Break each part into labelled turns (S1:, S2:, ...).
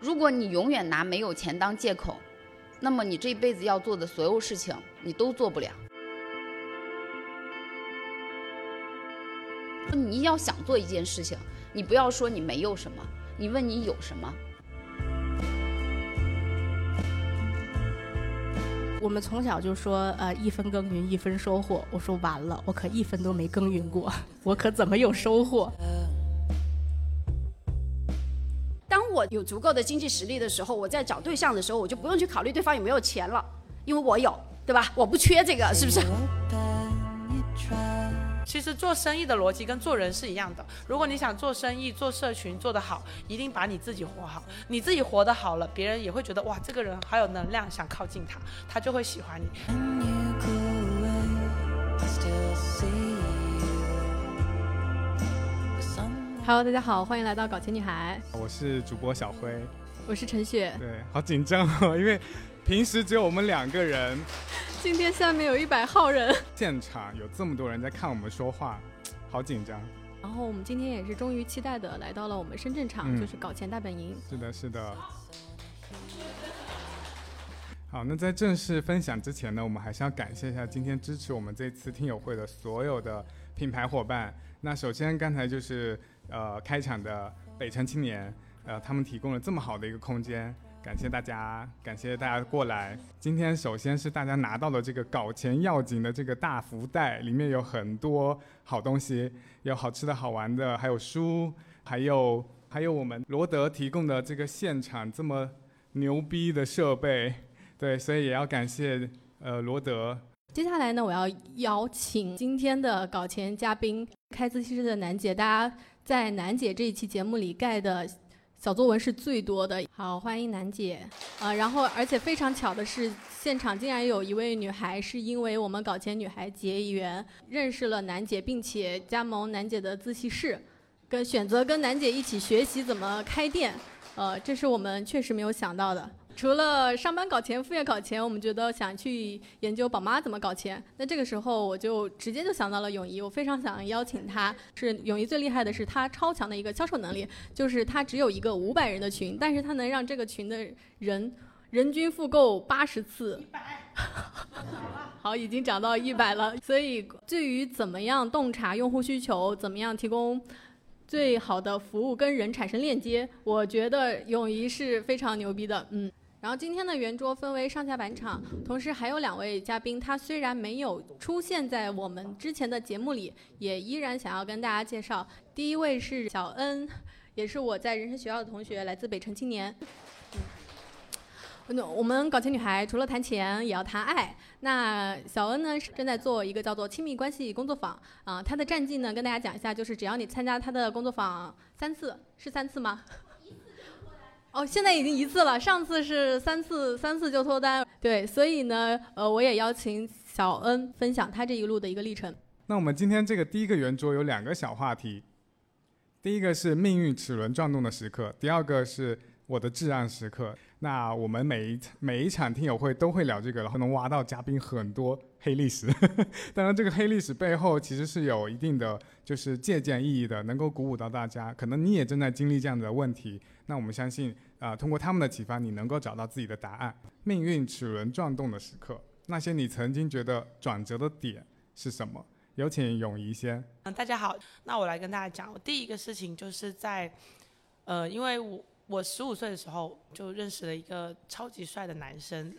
S1: 如果你永远拿没有钱当借口，那么你这辈子要做的所有事情，你都做不了。你要想做一件事情，你不要说你没有什么，你问你有什么。
S2: 我们从小就说，呃，一分耕耘一分收获。我说完了，我可一分都没耕耘过，我可怎么有收获？
S3: 有足够的经济实力的时候，我在找对象的时候，我就不用去考虑对方有没有钱了，因为我有，对吧？我不缺这个，是不是？
S4: 其实做生意的逻辑跟做人是一样的。如果你想做生意、做社群做得好，一定把你自己活好。你自己活得好了，别人也会觉得哇，这个人好有能量，想靠近他，他就会喜欢你。
S2: Hello，大家好，欢迎来到搞钱女孩。
S5: 我是主播小辉，
S2: 我是陈雪。
S5: 对，好紧张哦，因为平时只有我们两个人。
S2: 今天下面有一百号人，
S5: 现场有这么多人在看我们说话，好紧张。
S2: 然后我们今天也是终于期待的来到了我们深圳场，就是搞钱大本营。
S5: 是的，是的。好，那在正式分享之前呢，我们还是要感谢一下今天支持我们这次听友会的所有的品牌伙伴。那首先刚才就是呃开场的北城青年，呃他们提供了这么好的一个空间。感谢大家，感谢大家过来。今天首先是大家拿到了这个搞钱要紧的这个大福袋，里面有很多好东西，有好吃的好玩的，还有书，还有还有我们罗德提供的这个现场这么牛逼的设备，对，所以也要感谢呃罗德。
S2: 接下来呢，我要邀请今天的搞钱嘉宾，开自习室的楠姐，大家在楠姐这一期节目里盖的。小作文是最多的，好欢迎楠姐，呃，然后而且非常巧的是，现场竟然有一位女孩是因为我们搞钱女孩结缘认识了楠姐，并且加盟楠姐的自习室，跟选择跟楠姐一起学习怎么开店，呃，这是我们确实没有想到的。除了上班搞钱、副业搞钱，我们觉得想去研究宝妈怎么搞钱。那这个时候，我就直接就想到了泳仪，我非常想邀请她。是泳仪最厉害的是她超强的一个销售能力，就是她只有一个五百人的群，但是她能让这个群的人人均复购八十次。
S4: 一百。
S2: 好，已经涨到一百了。所以，对于怎么样洞察用户需求，怎么样提供最好的服务跟人产生链接，我觉得泳仪是非常牛逼的。嗯。然后今天的圆桌分为上下半场，同时还有两位嘉宾，他虽然没有出现在我们之前的节目里，也依然想要跟大家介绍。第一位是小恩，也是我在人生学校的同学，来自北城青年。嗯，我们搞钱女孩除了谈钱，也要谈爱。那小恩呢，正在做一个叫做亲密关系工作坊啊，他的战绩呢，跟大家讲一下，就是只要你参加他的工作坊三次，是三次吗？哦，现在已经一次了，上次是三次，三次就脱单。对，所以呢，呃，我也邀请小恩分享他这一路的一个历程。
S5: 那我们今天这个第一个圆桌有两个小话题，第一个是命运齿轮转动的时刻，第二个是我的至暗时刻。那我们每一每一场听友会都会聊这个，然后能挖到嘉宾很多黑历史。当然，这个黑历史背后其实是有一定的就是借鉴意义的，能够鼓舞到大家。可能你也正在经历这样的问题，那我们相信。啊，通过他们的启发，你能够找到自己的答案。命运齿轮转动的时刻，那些你曾经觉得转折的点是什么？有请永怡先。
S4: 嗯，大家好，那我来跟大家讲，我第一个事情就是在，呃，因为我我十五岁的时候就认识了一个超级帅的男生。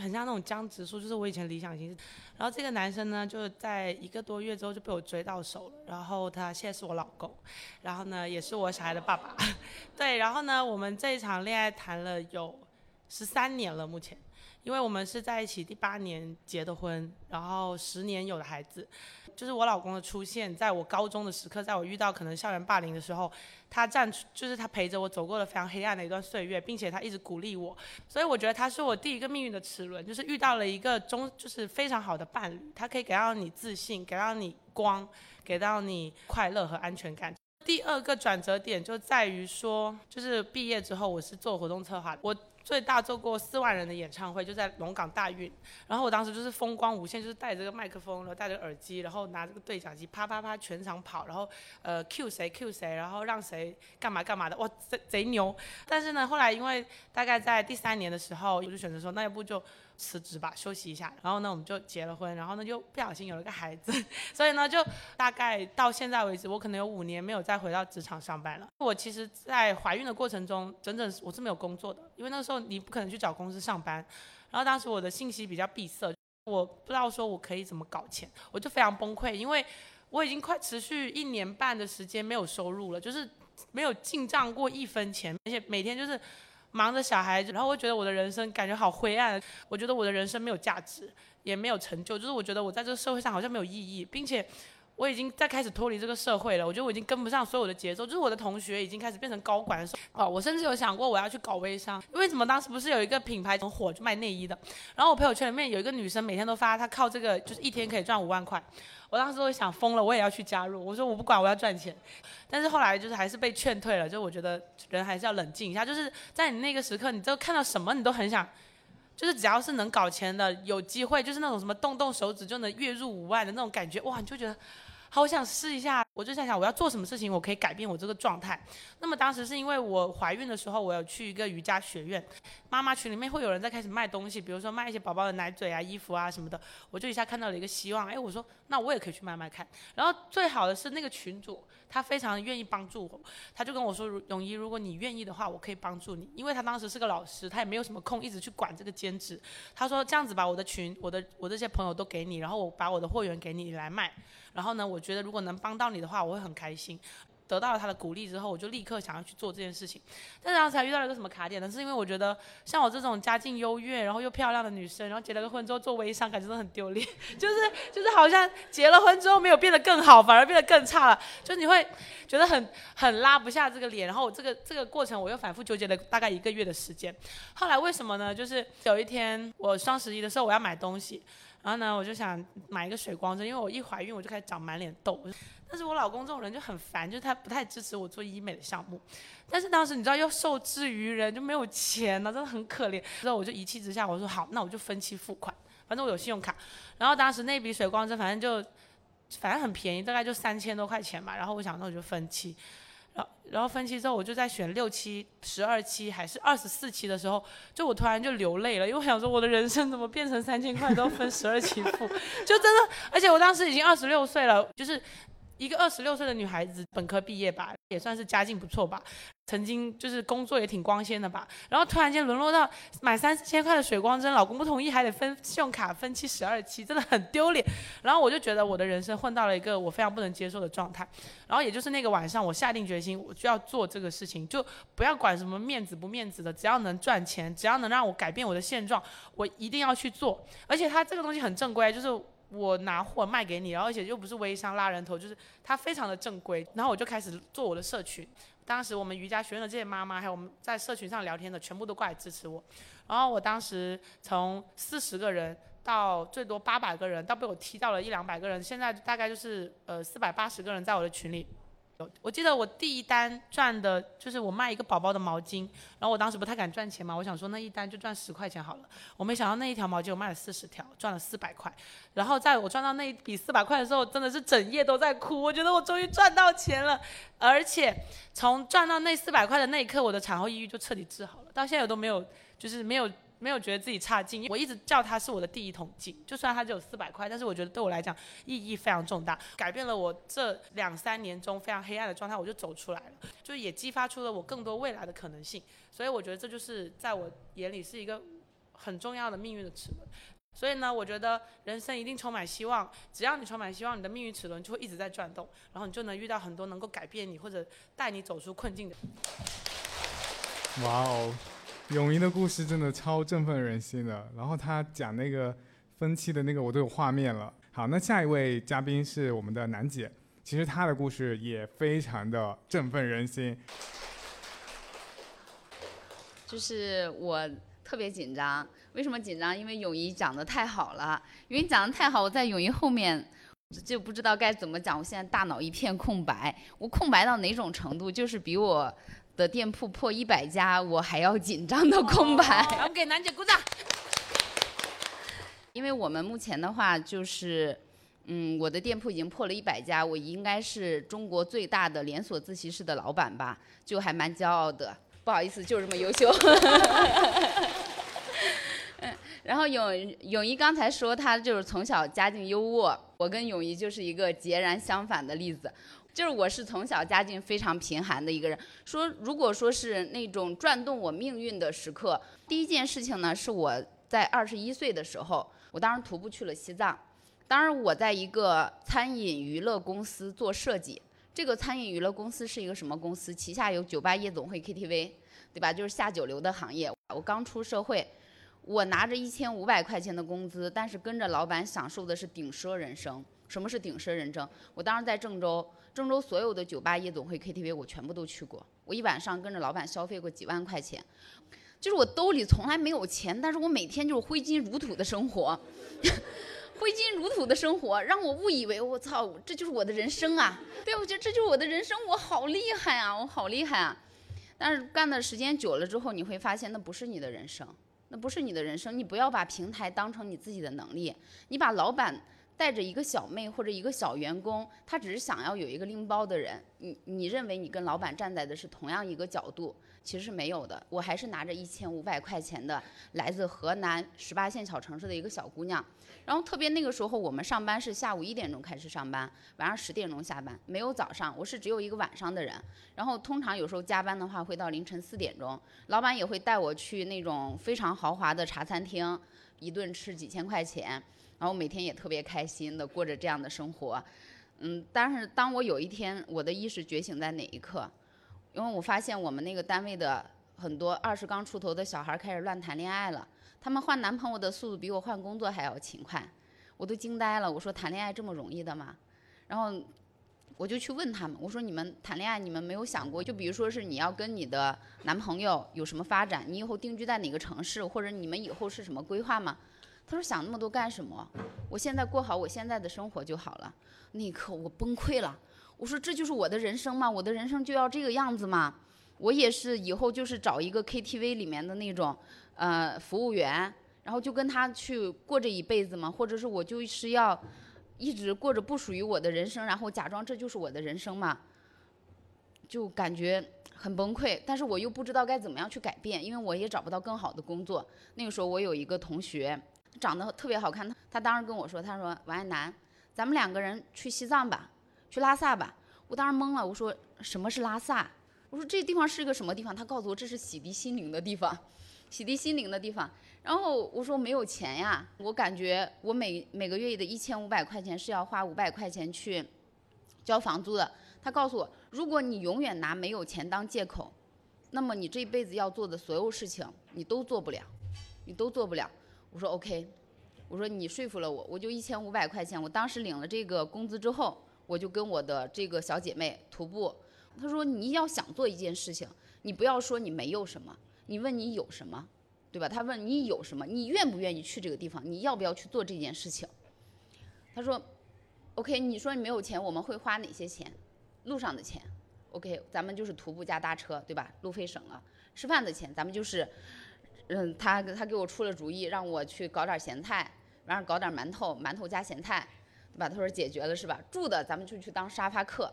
S4: 很像那种僵直树，就是我以前理想型。然后这个男生呢，就在一个多月之后就被我追到手了。然后他现在是我老公，然后呢也是我小孩的爸爸。对，然后呢我们这一场恋爱谈了有十三年了，目前。因为我们是在一起第八年结的婚，然后十年有了孩子，就是我老公的出现，在我高中的时刻，在我遇到可能校园霸凌的时候，他站出，就是他陪着我走过了非常黑暗的一段岁月，并且他一直鼓励我，所以我觉得他是我第一个命运的齿轮，就是遇到了一个中，就是非常好的伴侣，他可以给到你自信，给到你光，给到你快乐和安全感。第二个转折点就在于说，就是毕业之后我是做活动策划，我最大做过四万人的演唱会，就在龙岗大运。然后我当时就是风光无限，就是带着个麦克风，然后带着耳机，然后拿这个对讲机，啪啪啪全场跑，然后呃 Q 谁 Q 谁，然后让谁干嘛干嘛的，哇，贼贼牛。但是呢，后来因为大概在第三年的时候，我就选择说，那要不就。辞职吧，休息一下。然后呢，我们就结了婚。然后呢，就不小心有了个孩子。所以呢，就大概到现在为止，我可能有五年没有再回到职场上班了。我其实，在怀孕的过程中，整整我是没有工作的，因为那时候你不可能去找公司上班。然后当时我的信息比较闭塞，我不知道说我可以怎么搞钱，我就非常崩溃，因为我已经快持续一年半的时间没有收入了，就是没有进账过一分钱，而且每天就是。忙着小孩子，然后我觉得我的人生感觉好灰暗，我觉得我的人生没有价值，也没有成就，就是我觉得我在这个社会上好像没有意义，并且我已经在开始脱离这个社会了，我觉得我已经跟不上所有的节奏，就是我的同学已经开始变成高管的时候，哦，我甚至有想过我要去搞微商，为什么当时不是有一个品牌很火，就卖内衣的，然后我朋友圈里面有一个女生每天都发她靠这个就是一天可以赚五万块。我当时都想疯了，我也要去加入。我说我不管，我要赚钱。但是后来就是还是被劝退了。就我觉得人还是要冷静一下。就是在你那个时刻，你就看到什么你都很想，就是只要是能搞钱的，有机会，就是那种什么动动手指就能月入五万的那种感觉，哇，你就觉得。好想试一下，我就在想我要做什么事情，我可以改变我这个状态。那么当时是因为我怀孕的时候，我有去一个瑜伽学院，妈妈群里面会有人在开始卖东西，比如说卖一些宝宝的奶嘴啊、衣服啊什么的，我就一下看到了一个希望，哎，我说那我也可以去卖卖看。然后最好的是那个群主。他非常愿意帮助我，他就跟我说：“泳衣，如果你愿意的话，我可以帮助你。”因为他当时是个老师，他也没有什么空一直去管这个兼职。他说：“这样子吧，我的群，我的我这些朋友都给你，然后我把我的货源给你来卖。然后呢，我觉得如果能帮到你的话，我会很开心。”得到了他的鼓励之后，我就立刻想要去做这件事情。但是当时还遇到了一个什么卡点呢？是因为我觉得像我这种家境优越，然后又漂亮的女生，然后结了个婚之后做微商，感觉都很丢脸。就是就是好像结了婚之后没有变得更好，反而变得更差了。就你会觉得很很拉不下这个脸。然后我这个这个过程我又反复纠结了大概一个月的时间。后来为什么呢？就是有一天我双十一的时候我要买东西，然后呢我就想买一个水光针，因为我一怀孕我就开始长满脸痘。但是我老公这种人就很烦，就是他不太支持我做医美的项目。但是当时你知道又受制于人，就没有钱了，真的很可怜。之后我就一气之下，我说好，那我就分期付款，反正我有信用卡。然后当时那笔水光针反正就，反正很便宜，大概就三千多块钱吧。然后我想那我就分期，然后分期之后我就在选六期、十二期还是二十四期的时候，就我突然就流泪了，因为我想说我的人生怎么变成三千块都要分十二期付，就真的，而且我当时已经二十六岁了，就是。一个二十六岁的女孩子，本科毕业吧，也算是家境不错吧，曾经就是工作也挺光鲜的吧，然后突然间沦落到买三四千块的水光针，老公不同意还得分信用卡分期十二期，真的很丢脸。然后我就觉得我的人生混到了一个我非常不能接受的状态。然后也就是那个晚上，我下定决心，我就要做这个事情，就不要管什么面子不面子的，只要能赚钱，只要能让我改变我的现状，我一定要去做。而且它这个东西很正规，就是。我拿货卖给你，然后而且又不是微商拉人头，就是它非常的正规。然后我就开始做我的社群，当时我们瑜伽学院的这些妈妈，还有我们在社群上聊天的，全部都过来支持我。然后我当时从四十个人到最多八百个人，到被我踢到了一两百个人，现在大概就是呃四百八十个人在我的群里。我记得我第一单赚的就是我卖一个宝宝的毛巾，然后我当时不太敢赚钱嘛，我想说那一单就赚十块钱好了。我没想到那一条毛巾我卖了四十条，赚了四百块。然后在我赚到那一笔四百块的时候，真的是整夜都在哭。我觉得我终于赚到钱了，而且从赚到那四百块的那一刻，我的产后抑郁就彻底治好了，到现在我都没有，就是没有。没有觉得自己差劲，我一直叫它是我的第一桶金。就算它只有四百块，但是我觉得对我来讲意义非常重大，改变了我这两三年中非常黑暗的状态，我就走出来了，就也激发出了我更多未来的可能性。所以我觉得这就是在我眼里是一个很重要的命运的齿轮。所以呢，我觉得人生一定充满希望，只要你充满希望，你的命运齿轮就会一直在转动，然后你就能遇到很多能够改变你或者带你走出困境的。
S5: 哇哦！永怡的故事真的超振奋人心的，然后他讲那个分期的那个，我都有画面了。好，那下一位嘉宾是我们的楠姐，其实她的故事也非常的振奋人心。
S1: 就是我特别紧张，为什么紧张？因为永怡讲的太好了，因为讲的太好，我在永怡后面，就不知道该怎么讲。我现在大脑一片空白，我空白到哪种程度？就是比我的店铺破一百家，我还要紧张的空白。
S4: 我们给楠姐鼓掌。
S1: 因为我们目前的话就是，嗯，我的店铺已经破了一百家，我应该是中国最大的连锁自习室的老板吧，就还蛮骄傲的。不好意思，就是这么优秀。嗯，然后泳泳怡刚才说她就是从小家境优渥，我跟泳怡就是一个截然相反的例子。就是我是从小家境非常贫寒的一个人。说如果说是那种转动我命运的时刻，第一件事情呢，是我在二十一岁的时候，我当时徒步去了西藏。当然我在一个餐饮娱乐公司做设计。这个餐饮娱乐公司是一个什么公司？旗下有酒吧、夜总会、KTV，对吧？就是下九流的行业。我刚出社会，我拿着一千五百块钱的工资，但是跟着老板享受的是顶奢人生。什么是顶奢人生？我当时在郑州，郑州所有的酒吧、夜总会、KTV 我全部都去过。我一晚上跟着老板消费过几万块钱，就是我兜里从来没有钱，但是我每天就是挥金如土的生活。挥金如土的生活，让我误以为我操，这就是我的人生啊！对，我觉得这就是我的人生，我好厉害啊，我好厉害啊！但是干的时间久了之后，你会发现那不是你的人生，那不是你的人生。你不要把平台当成你自己的能力，你把老板带着一个小妹或者一个小员工，他只是想要有一个拎包的人，你你认为你跟老板站在的是同样一个角度，其实是没有的。我还是拿着一千五百块钱的，来自河南十八线小城市的一个小姑娘。然后特别那个时候，我们上班是下午一点钟开始上班，晚上十点钟下班，没有早上。我是只有一个晚上的人。然后通常有时候加班的话，会到凌晨四点钟。老板也会带我去那种非常豪华的茶餐厅，一顿吃几千块钱。然后每天也特别开心的过着这样的生活。嗯，但是当我有一天我的意识觉醒在哪一刻，因为我发现我们那个单位的很多二十刚出头的小孩开始乱谈恋爱了。他们换男朋友的速度比我换工作还要勤快，我都惊呆了。我说谈恋爱这么容易的吗？然后我就去问他们，我说你们谈恋爱，你们没有想过，就比如说是你要跟你的男朋友有什么发展，你以后定居在哪个城市，或者你们以后是什么规划吗？他说想那么多干什么？我现在过好我现在的生活就好了。那一刻我崩溃了，我说这就是我的人生吗？我的人生就要这个样子吗？我也是以后就是找一个 KTV 里面的那种。呃，服务员，然后就跟他去过这一辈子吗？或者是我就是要一直过着不属于我的人生，然后假装这就是我的人生嘛？就感觉很崩溃，但是我又不知道该怎么样去改变，因为我也找不到更好的工作。那个时候我有一个同学，长得特别好看，他当时跟我说，他说王爱楠，咱们两个人去西藏吧，去拉萨吧。我当时懵了，我说什么是拉萨？我说这地方是个什么地方？他告诉我这是洗涤心灵的地方。洗涤心灵的地方，然后我说没有钱呀，我感觉我每每个月的一千五百块钱是要花五百块钱去交房租的。他告诉我，如果你永远拿没有钱当借口，那么你这辈子要做的所有事情你都做不了，你都做不了。我说 OK，我说你说服了我，我就一千五百块钱。我当时领了这个工资之后，我就跟我的这个小姐妹徒步。她说你要想做一件事情，你不要说你没有什么。你问你有什么，对吧？她问你有什么，你愿不愿意去这个地方？你要不要去做这件事情？她说，OK，你说你没有钱，我们会花哪些钱？路上的钱，OK，咱们就是徒步加搭车，对吧？路费省了。吃饭的钱，咱们就是，嗯，他他给我出了主意，让我去搞点咸菜，完了搞点馒头，馒头加咸菜，对吧？他说解决了是吧？住的咱们就去当沙发客。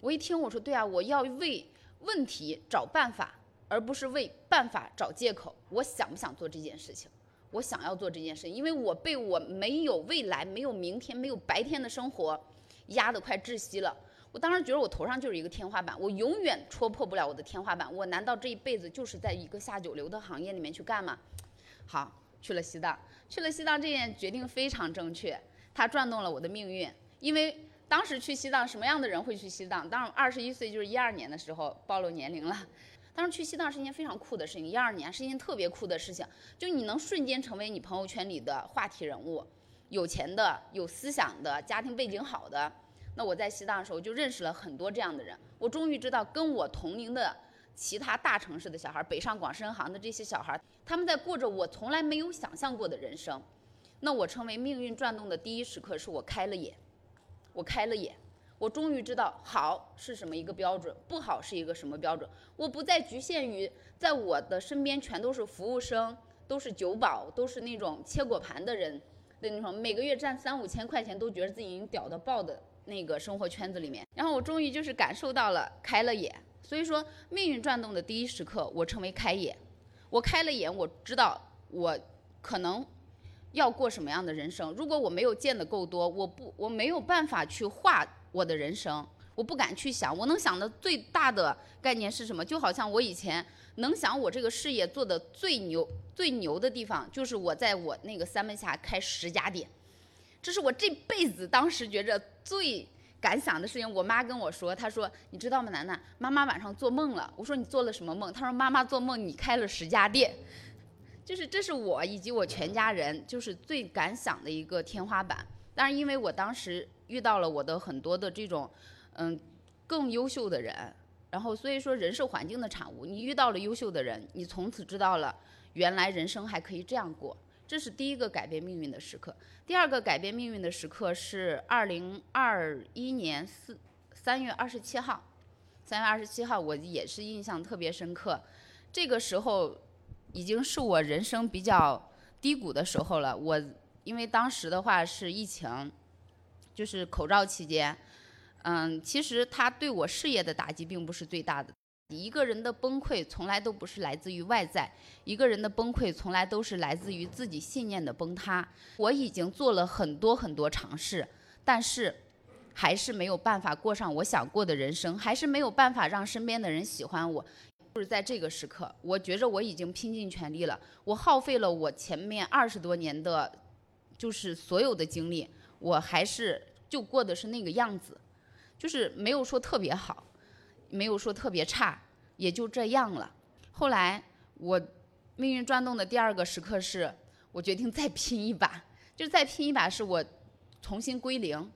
S1: 我一听，我说对啊，我要为问题找办法。而不是为办法找借口。我想不想做这件事情？我想要做这件事，因为我被我没有未来、没有明天、没有白天的生活压得快窒息了。我当时觉得我头上就是一个天花板，我永远戳破不了我的天花板。我难道这一辈子就是在一个下九流的行业里面去干吗？好，去了西藏，去了西藏这件决定非常正确，它转动了我的命运。因为当时去西藏，什么样的人会去西藏？当然，二十一岁就是一二年的时候，暴露年龄了。当时去西藏是一件非常酷的事情，一二年是一件特别酷的事情，就你能瞬间成为你朋友圈里的话题人物，有钱的、有思想的、家庭背景好的。那我在西藏的时候就认识了很多这样的人，我终于知道跟我同龄的其他大城市的小孩，北上广深杭的这些小孩，他们在过着我从来没有想象过的人生。那我成为命运转动的第一时刻，是我开了眼，我开了眼，我终于知道好是什么一个标准，不好是一个什么标准。我不再局限于在我的身边全都是服务生，都是酒保，都是那种切果盘的人的那种，每个月赚三五千块钱都觉得自己已经屌的爆的那个生活圈子里面。然后我终于就是感受到了开了眼。所以说，命运转动的第一时刻，我称为开眼。我开了眼，我知道我可能要过什么样的人生。如果我没有见得够多，我不我没有办法去画我的人生，我不敢去想。我能想的最大的概念是什么？就好像我以前能想我这个事业做的最牛最牛的地方，就是我在我那个三门峡开十家店，这是我这辈子当时觉着最。感想的事情，我妈跟我说，她说：“你知道吗，楠楠，妈妈晚上做梦了。”我说：“你做了什么梦？”她说：“妈妈做梦，你开了十家店。”就是这是我以及我全家人就是最敢想的一个天花板。但是因为我当时遇到了我的很多的这种，嗯，更优秀的人，然后所以说人是环境的产物。你遇到了优秀的人，你从此知道了原来人生还可以这样过。这是第一个改变命运的时刻。第二个改变命运的时刻是二零二一年四三月二十七号，三月二十七号我也是印象特别深刻。这个时候已经是我人生比较低谷的时候了。我因为当时的话是疫情，就是口罩期间，嗯，其实它对我事业的打击并不是最大的。一个人的崩溃从来都不是来自于外在，一个人的崩溃从来都是来自于自己信念的崩塌。我已经做了很多很多尝试，但是还是没有办法过上我想过的人生，还是没有办法让身边的人喜欢我。就是在这个时刻，我觉着我已经拼尽全力了，我耗费了我前面二十多年的，就是所有的精力，我还是就过的是那个样子，就是没有说特别好。没有说特别差，也就这样了。后来我命运转动的第二个时刻是，我决定再拼一把，就是再拼一把，是我重新归零。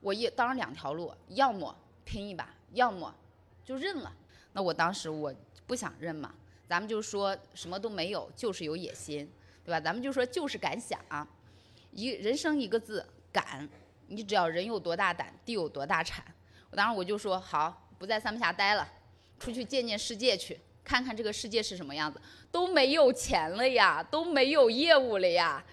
S1: 我一当然两条路，要么拼一把，要么就认了。那我当时我不想认嘛，咱们就说什么都没有，就是有野心，对吧？咱们就说就是敢想，一人生一个字敢。你只要人有多大胆，地有多大产。我当时我就说好。不在三门峡待了，出去见见世界去，看看这个世界是什么样子。都没有钱了呀，都没有业务了呀，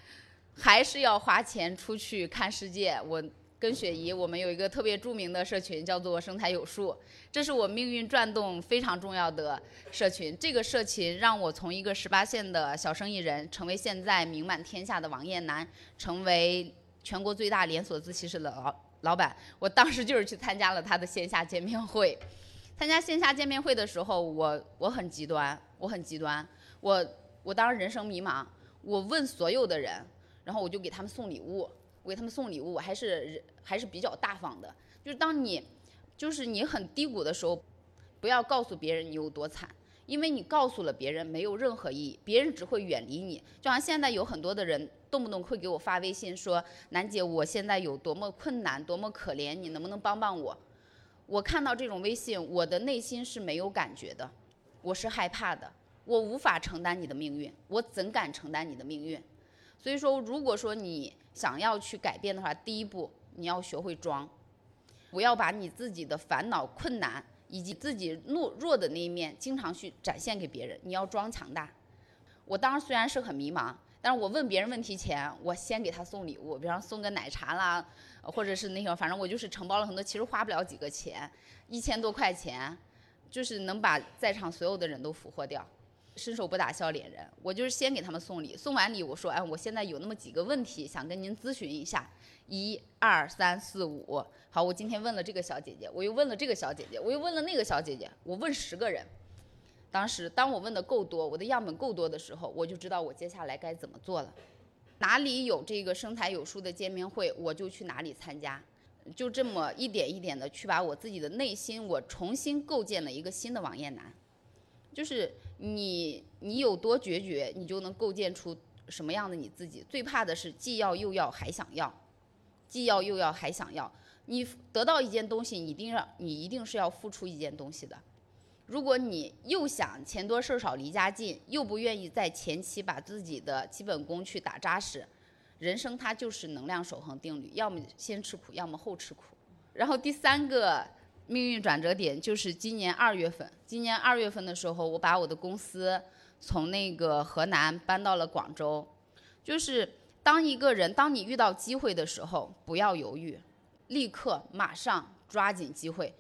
S1: 还是要花钱出去看世界。我跟雪姨，我们有一个特别著名的社群，叫做“生财有数”，这是我命运转动非常重要的社群。这个社群让我从一个十八线的小生意人，成为现在名满天下的王彦楠，成为全国最大连锁自习室的老。老板，我当时就是去参加了他的线下见面会。参加线下见面会的时候，我我很极端，我很极端。我我当时人生迷茫，我问所有的人，然后我就给他们送礼物。我给他们送礼物，我还是还是比较大方的。就是当你就是你很低谷的时候，不要告诉别人你有多惨，因为你告诉了别人没有任何意义，别人只会远离你。就像现在有很多的人。动不动会给我发微信说：“楠姐，我现在有多么困难，多么可怜，你能不能帮帮我？”我看到这种微信，我的内心是没有感觉的，我是害怕的，我无法承担你的命运，我怎敢承担你的命运？所以说，如果说你想要去改变的话，第一步你要学会装，不要把你自己的烦恼、困难以及自己懦弱的那一面经常去展现给别人，你要装强大。我当时虽然是很迷茫。但是我问别人问题前，我先给他送礼物，比方送个奶茶啦，或者是那个，反正我就是承包了很多，其实花不了几个钱，一千多块钱，就是能把在场所有的人都俘获掉，伸手不打笑脸人。我就是先给他们送礼，送完礼我说，哎，我现在有那么几个问题想跟您咨询一下，一二三四五，好，我今天问了这个小姐姐，我又问了这个小姐姐，我又问了那个小姐姐，我问十个人。当时，当我问的够多，我的样本够多的时候，我就知道我接下来该怎么做了。哪里有这个生财有术的见面会，我就去哪里参加。就这么一点一点的去把我自己的内心，我重新构建了一个新的王艳楠。就是你，你有多决绝，你就能构建出什么样的你自己。最怕的是既要又要还想要，既要又要还想要。你得到一件东西，你一定要，你一定是要付出一件东西的。如果你又想钱多事少离家近，又不愿意在前期把自己的基本功去打扎实，人生它就是能量守恒定律，要么先吃苦，要么后吃苦。然后第三个命运转折点就是今年二月份，今年二月份的时候，我把我的公司从那个河南搬到了广州。就是当一个人，当你遇到机会的时候，不要犹豫，立刻马上抓紧机会，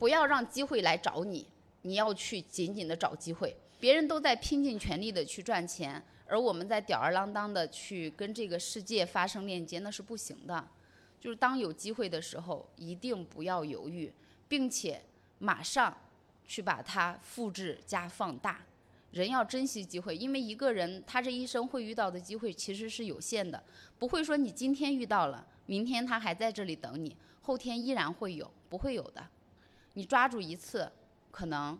S1: 不要让机会来找你，你要去紧紧的找机会。别人都在拼尽全力的去赚钱，而我们在吊儿郎当的去跟这个世界发生链接，那是不行的。就是当有机会的时候，一定不要犹豫，并且马上去把它复制加放大。人要珍惜机会，因为一个人他这一生会遇到的机会其实是有限的，不会说你今天遇到了，明天他还在这里等你，后天依然会有，不会有的。你抓住一次，可能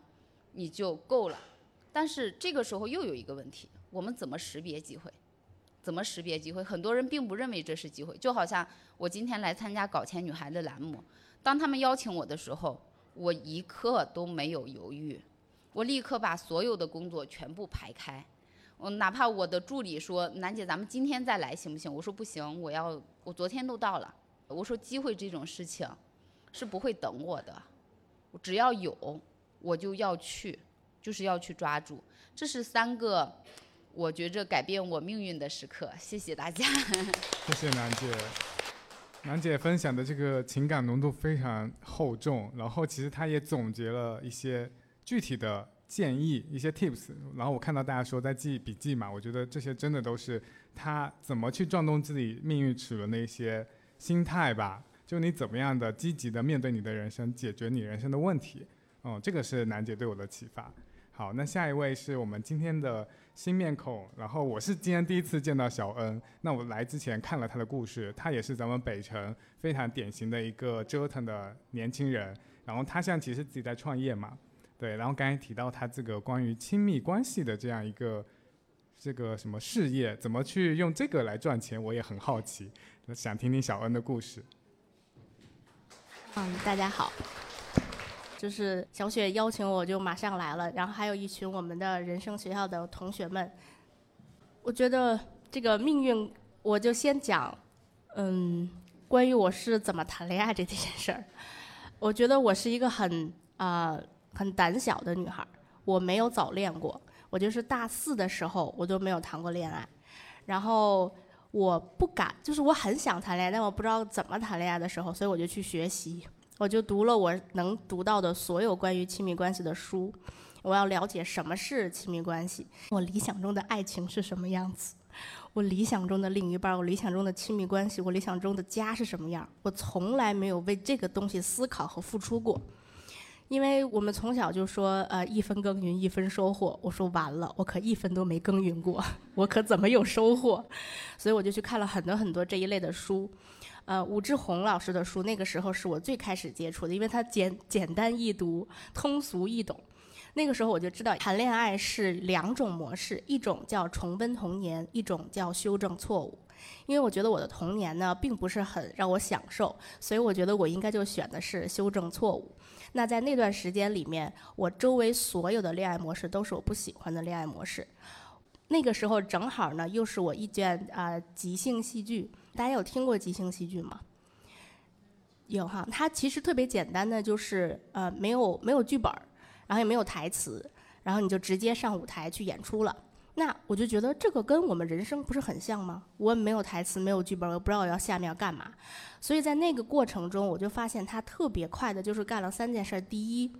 S1: 你就够了。但是这个时候又有一个问题，我们怎么识别机会？怎么识别机会？很多人并不认为这是机会，就好像我今天来参加搞钱女孩的栏目，当他们邀请我的时候，我一刻都没有犹豫。我立刻把所有的工作全部排开，我哪怕我的助理说：“楠姐，咱们今天再来行不行？”我说：“不行，我要我昨天都到了。”我说：“机会这种事情是不会等我的，只要有我就要去，就是要去抓住。”这是三个我觉着改变我命运的时刻。谢谢大家。
S5: 谢谢楠姐，楠姐分享的这个情感浓度非常厚重，然后其实她也总结了一些。具体的建议一些 tips，然后我看到大家说在记笔记嘛，我觉得这些真的都是她怎么去转动自己命运齿轮的一些心态吧。就你怎么样的积极的面对你的人生，解决你人生的问题。嗯，这个是楠姐对我的启发。好，那下一位是我们今天的新面孔，然后我是今天第一次见到小恩。那我来之前看了他的故事，他也是咱们北城非常典型的一个折腾的年轻人。然后他现在其实自己在创业嘛。对，然后刚才提到他这个关于亲密关系的这样一个这个什么事业，怎么去用这个来赚钱，我也很好奇，想听听小恩的故事。
S6: 嗯，大家好，就是小雪邀请我就马上来了，然后还有一群我们的人生学校的同学们。我觉得这个命运，我就先讲，嗯，关于我是怎么谈恋爱这件事儿。我觉得我是一个很啊。很胆小的女孩，我没有早恋过，我就是大四的时候我都没有谈过恋爱，然后我不敢，就是我很想谈恋爱，但我不知道怎么谈恋爱的时候，所以我就去学习，我就读了我能读到的所有关于亲密关系的书，我要了解什么是亲密关系，我理想中的爱情是什么样子，我理想中的另一半，我理想中的亲密关系，我理想中的家是什么样，我从来没有为这个东西思考和付出过。因为我们从小就说，呃，一分耕耘一分收获。我说完了，我可一分都没耕耘过，我可怎么有收获？所以我就去看了很多很多这一类的书，呃，武志红老师的书，那个时候是我最开始接触的，因为它简简单易读，通俗易懂。那个时候我就知道谈恋爱是两种模式，一种叫重温童年，一种叫修正错误。因为我觉得我的童年呢，并不是很让我享受，所以我觉得我应该就选的是修正错误。那在那段时间里面，我周围所有的恋爱模式都是我不喜欢的恋爱模式。那个时候正好呢，又是我一卷啊即兴戏剧。大家有听过即兴戏剧吗？有哈，它其实特别简单的，就是呃没有没有剧本，然后也没有台词，然后你就直接上舞台去演出了。那我就觉得这个跟我们人生不是很像吗？我也没有台词，没有剧本，我不知道我要下面要干嘛。所以在那个过程中，我就发现他特别快的，就是干了三件事。第一，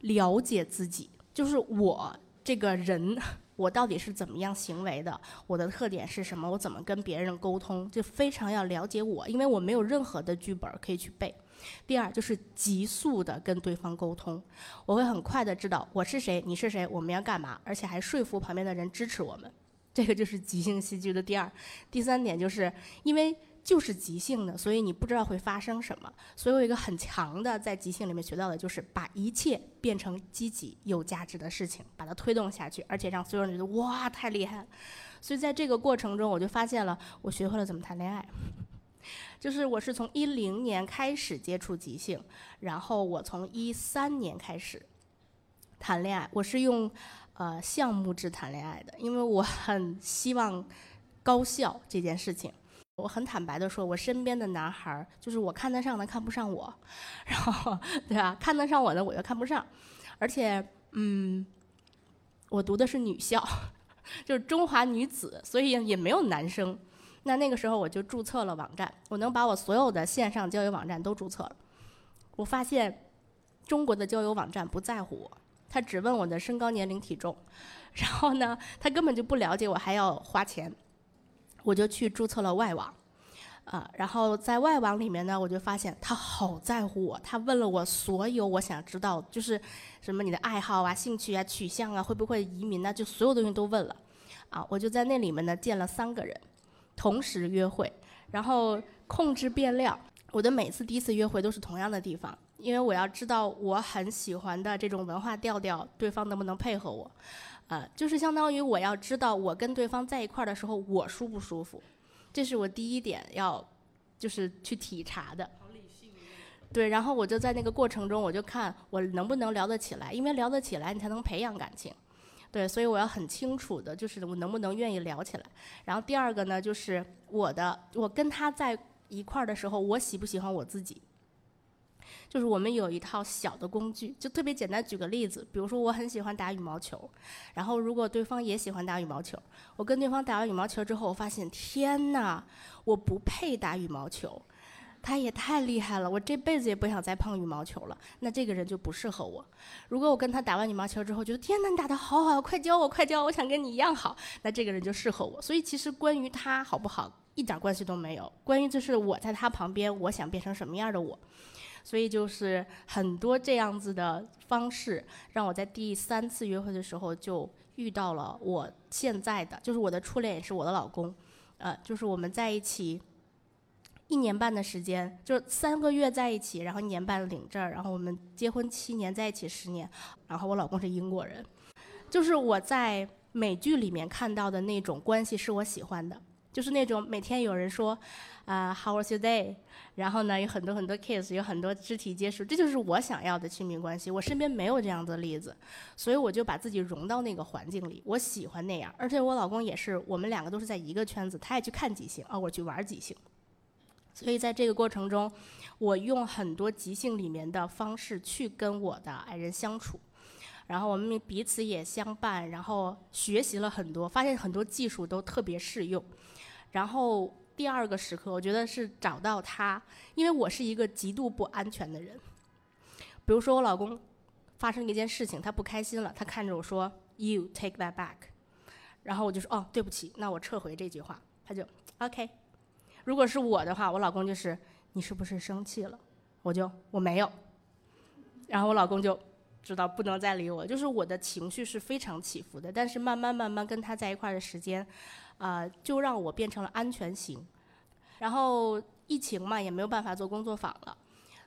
S6: 了解自己，就是我这个人，我到底是怎么样行为的，我的特点是什么，我怎么跟别人沟通，就非常要了解我，因为我没有任何的剧本可以去背。第二就是急速的跟对方沟通，我会很快的知道我是谁，你是谁，我们要干嘛，而且还说服旁边的人支持我们，这个就是即兴戏剧的第二。第三点就是因为就是即兴的，所以你不知道会发生什么，所以我有一个很强的在即兴里面学到的就是把一切变成积极有价值的事情，把它推动下去，而且让所有人觉得哇太厉害了。所以在这个过程中，我就发现了我学会了怎么谈恋爱。就是我是从一零年开始接触即兴，然后我从一三年开始谈恋爱，我是用呃项目制谈恋爱的，因为我很希望高效这件事情。我很坦白的说，我身边的男孩儿，就是我看得上的看不上我，然后对吧？看得上我的我又看不上，而且嗯，我读的是女校，就是中华女子，所以也没有男生。那那个时候我就注册了网站，我能把我所有的线上交友网站都注册了。我发现中国的交友网站不在乎我，他只问我的身高、年龄、体重，然后呢，他根本就不了解我，还要花钱。我就去注册了外网，啊，然后在外网里面呢，我就发现他好在乎我，他问了我所有我想知道，就是什么你的爱好啊、兴趣啊、取向啊、会不会移民呢，就所有东西都问了，啊，我就在那里面呢见了三个人，同时约会，然后控制变量，我的每次第一次约会都是同样的地方，因为我要知道我很喜欢的这种文化调调，对方能不能配合我。啊，就是相当于我要知道我跟对方在一块儿的时候我舒不舒服，这是我第一点要，就是去体察的。对，然后我就在那个过程中，我就看我能不能聊得起来，因为聊得起来你才能培养感情。对，所以我要很清楚的，就是我能不能愿意聊起来。然后第二个呢，就是我的，我跟他在一块儿的时候，我喜不喜欢我自己。就是我们有一套小的工具，就特别简单。举个例子，比如说我很喜欢打羽毛球，然后如果对方也喜欢打羽毛球，我跟对方打完羽毛球之后，我发现天哪，我不配打羽毛球，他也太厉害了，我这辈子也不想再碰羽毛球了。那这个人就不适合我。如果我跟他打完羽毛球之后，觉得天哪，你打得好好，快教我，快教我，我想跟你一样好，那这个人就适合我。所以其实关于他好不好，一点关系都没有。关于就是我在他旁边，我想变成什么样的我。所以就是很多这样子的方式，让我在第三次约会的时候就遇到了我现在的，就是我的初恋也是我的老公，呃，就是我们在一起一年半的时间，就三个月在一起，然后一年半领证，然后我们结婚七年，在一起十年，然后我老公是英国人，就是我在美剧里面看到的那种关系是我喜欢的，就是那种每天有人说。啊，How was your day？然后呢，有很多很多 kiss，有很多肢体接触，这就是我想要的亲密关系。我身边没有这样的例子，所以我就把自己融到那个环境里。我喜欢那样，而且我老公也是，我们两个都是在一个圈子，他也去看即兴，啊，我去玩即兴。所以在这个过程中，我用很多即兴里面的方式去跟我的爱人相处，然后我们彼此也相伴，然后学习了很多，发现很多技术都特别适用，然后。第二个时刻，我觉得是找到他，因为我是一个极度不安全的人。比如说，我老公发生一件事情，他不开心了，他看着我说：“You take that back。”然后我就说：“哦，对不起，那我撤回这句话。”他就 OK。如果是我的话，我老公就是：“你是不是生气了？”我就我没有。然后我老公就知道不能再理我，就是我的情绪是非常起伏的。但是慢慢慢慢跟他在一块儿的时间。啊，就让我变成了安全型，然后疫情嘛，也没有办法做工作坊了，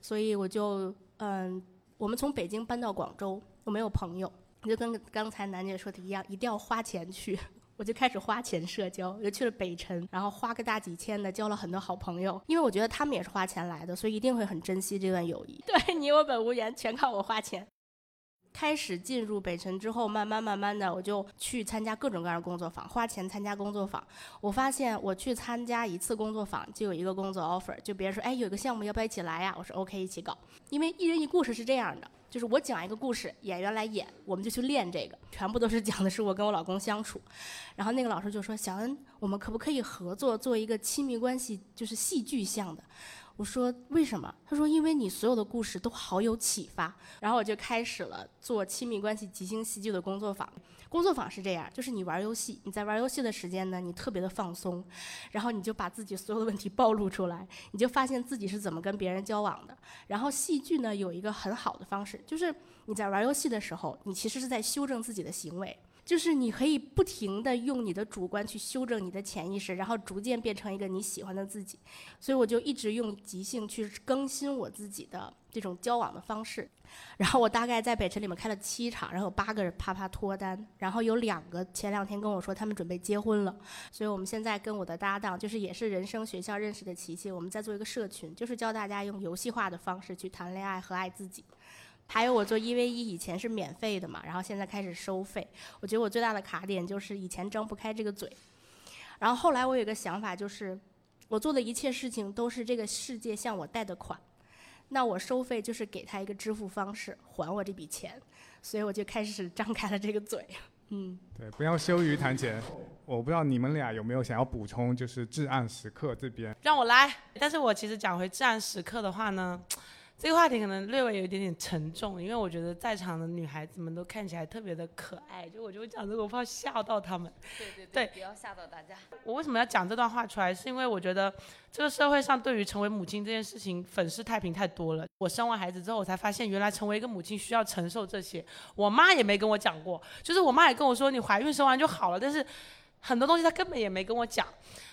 S6: 所以我就嗯，我们从北京搬到广州，我没有朋友，就跟刚才楠姐说的一样，一定要花钱去，我就开始花钱社交，我就去了北辰，然后花个大几千的，交了很多好朋友，因为我觉得他们也是花钱来的，所以一定会很珍惜这段友谊。对你我本无缘，全靠我花钱。开始进入北辰之后，慢慢慢慢的，我就去参加各种各样的工作坊，花钱参加工作坊。我发现我去参加一次工作坊，就有一个工作 offer，就别人说，哎，有个项目要不要一起来呀？我说 OK，一起搞。因为一人一故事是这样的，就是我讲一个故事，演员来演，我们就去练这个，全部都是讲的是我跟我老公相处。然后那个老师就说，小恩，我们可不可以合作做一个亲密关系，就是戏剧向的？我说为什么？他说因为你所有的故事都好有启发。然后我就开始了做亲密关系即兴戏剧的工作坊。工作坊是这样，就是你玩游戏，你在玩游戏的时间呢，你特别的放松，然后你就把自己所有的问题暴露出来，你就发现自己是怎么跟别人交往的。然后戏剧呢有一个很好的方式，就是你在玩游戏的时候，你其实是在修正自己的行为。就是你可以不停的用你的主观去修正你的潜意识，然后逐渐变成一个你喜欢的自己。所以我就一直用即兴去更新我自己的这种交往的方式。然后我大概在北辰里面开了七场，然后有八个人啪啪脱单，然后有两个前两天跟我说他们准备结婚了。所以我们现在跟我的搭档，就是也是人生学校认识的琪琪，我们在做一个社群，就是教大家用游戏化的方式去谈恋爱和爱自己。还有我做一 v 一以前是免费的嘛，然后现在开始收费。我觉得我最大的卡点就是以前张不开这个嘴，然后后来我有个想法就是，我做的一切事情都是这个世界向我贷的款，那我收费就是给他一个支付方式还我这笔钱，所以我就开始张开了这个嘴。嗯，
S5: 对，不要羞于谈钱。我不知道你们俩有没有想要补充，就是至暗时刻这边。
S4: 让我来。但是我其实讲回至暗时刻的话呢，这个话题可能略微有一点点沉重，因为我觉得在场的女孩子们都看起来特别的可爱，就我就会讲这个，我怕吓到她们。
S1: 对对
S4: 对
S1: 不要吓到大家。
S4: 我为什么要讲这段话出来？是因为我觉得这个社会上对于成为母亲这件事情粉饰太平太多了。我生完孩子之后，我才发现原来成为一个母亲需要承受这些。我妈也没跟我讲过，就是我妈也跟我说你怀孕生完就好了，但是很多东西她根本也没跟我讲。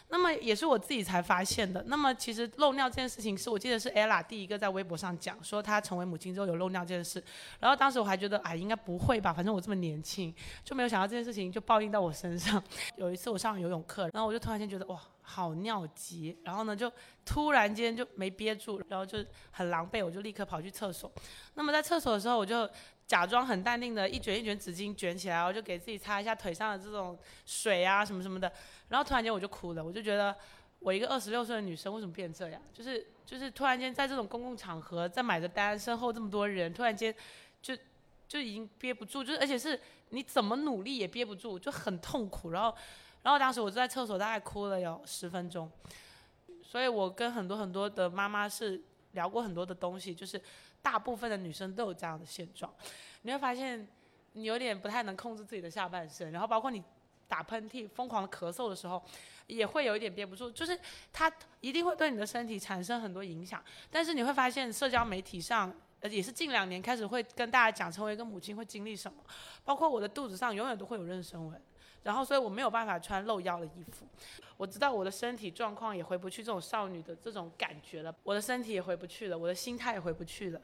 S4: 那么也是我自己才发现的。那么其实漏尿这件事情是我记得是 ella 第一个在微博上讲说她成为母亲之后有漏尿这件事。然后当时我还觉得哎应该不会吧，反正我这么年轻，就没有想到这件事情就报应到我身上。有一次我上游泳课，然后我就突然间觉得哇好尿急，然后呢就突然间就没憋住，然后就很狼狈，我就立刻跑去厕所。那么在厕所的时候我就。假装很淡定的一卷一卷纸巾卷起来，我就给自己擦一下腿上的这种水啊什么什么的，然后突然间我就哭了，我就觉得我一个二十六岁的女生为什么变这样？就是就是突然间在这种公共场合，在买着单，身后这么多人，突然间就就已经憋不住，就是而且是你怎么努力也憋不住，就很痛苦。然后然后当时我就在厕所大概哭了有十分钟，所以我跟很多很多的妈妈是聊过很多的东西，就是。大部分的女生都有这样的现状，你会发现你有点不太能控制自己的下半身，然后包括你打喷嚏、疯狂咳嗽的时候，也会有一点憋不住，就是它一定会对你的身体产生很多影响。但是你会发现社交媒体上，呃也是近两年开始会跟大家讲，成为一个母亲会经历什么，包括我的肚子上永远都会有妊娠纹，然后所以我没有办法穿露腰的衣服。我知道我的身体状况也回不去这种少女的这种感觉了，我的身体也回不去了，我的心态也回不去了，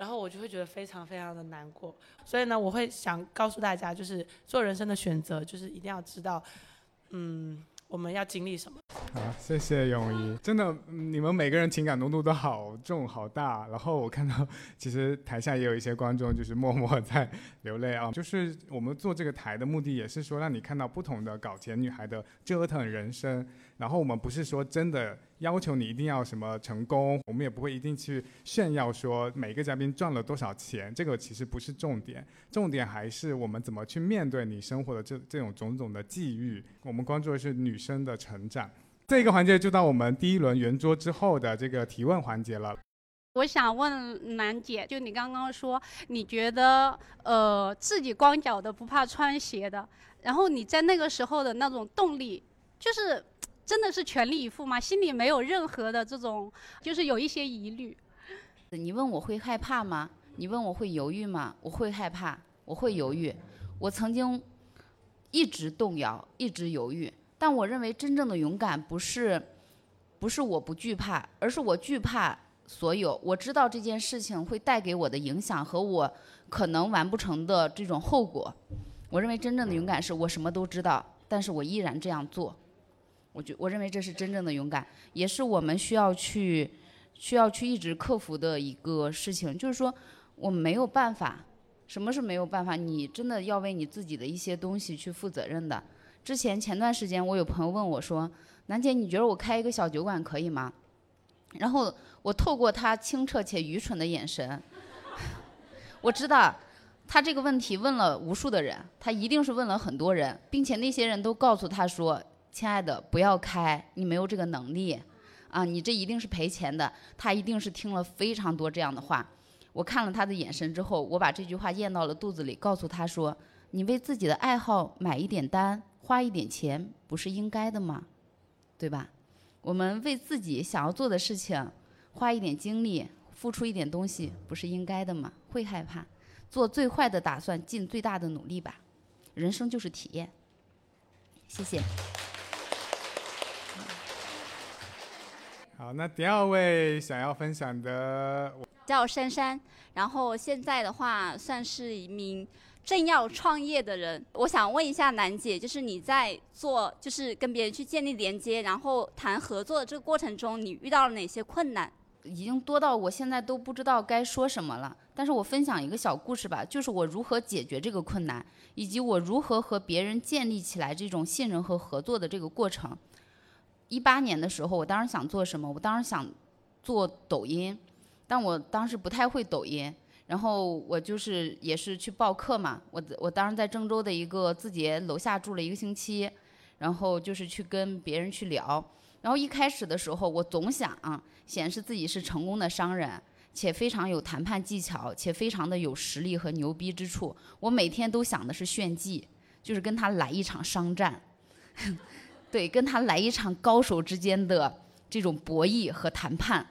S4: 然后我就会觉得非常非常的难过。所以呢，我会想告诉大家，就是做人生的选择，就是一定要知道，嗯，我们要经历什么。
S5: 好，谢谢泳儀，真的，你们每个人情感浓度都好重好大。然后我看到，其实台下也有一些观众，就是默默在 流泪啊。就是我们做这个台的目的，也是说让你看到不同的搞钱女孩的折腾人生。然后我们不是说真的要求你一定要什么成功，我们也不会一定去炫耀说每个嘉宾赚了多少钱，这个其实不是重点，重点还是我们怎么去面对你生活的这这种种种的际遇。我们关注的是女生的成长。这个环节就到我们第一轮圆桌之后的这个提问环节了。
S7: 我想问楠姐，就你刚刚说你觉得呃自己光脚的不怕穿鞋的，然后你在那个时候的那种动力，就是。真的是全力以赴吗？心里没有任何的这种，就是有一些疑虑。
S1: 你问我会害怕吗？你问我会犹豫吗？我会害怕，我会犹豫。我曾经一直动摇，一直犹豫。但我认为真正的勇敢不是，不是我不惧怕，而是我惧怕所有。我知道这件事情会带给我的影响和我可能完不成的这种后果。我认为真正的勇敢是我什么都知道，但是我依然这样做。我觉我认为这是真正的勇敢，也是我们需要去需要去一直克服的一个事情。就是说，我没有办法。什么是没有办法？你真的要为你自己的一些东西去负责任的。之前前段时间，我有朋友问我说：“楠姐，你觉得我开一个小酒馆可以吗？”然后我透过他清澈且愚蠢的眼神，我知道他这个问题问了无数的人，他一定是问了很多人，并且那些人都告诉他说。亲爱的，不要开，你没有这个能力，啊，你这一定是赔钱的。他一定是听了非常多这样的话。我看了他的眼神之后，我把这句话咽到了肚子里，告诉他说：“你为自己的爱好买一点单，花一点钱，不是应该的吗？对吧？我们为自己想要做的事情，花一点精力，付出一点东西，不是应该的吗？会害怕，做最坏的打算，尽最大的努力吧。人生就是体验。”谢谢。”
S5: 好，那第二位想要分享的，我
S8: 叫珊珊，然后现在的话算是一名正要创业的人。我想问一下楠姐，就是你在做，就是跟别人去建立连接，然后谈合作的这个过程中，你遇到了哪些困难？
S1: 已经多到我现在都不知道该说什么了。但是我分享一个小故事吧，就是我如何解决这个困难，以及我如何和别人建立起来这种信任和合作的这个过程。一八年的时候，我当时想做什么？我当时想做抖音，但我当时不太会抖音。然后我就是也是去报课嘛，我我当时在郑州的一个字节楼下住了一个星期，然后就是去跟别人去聊。然后一开始的时候，我总想显示自己是成功的商人，且非常有谈判技巧，且非常的有实力和牛逼之处。我每天都想的是炫技，就是跟他来一场商战，对，跟他来一场高手之间的这种博弈和谈判。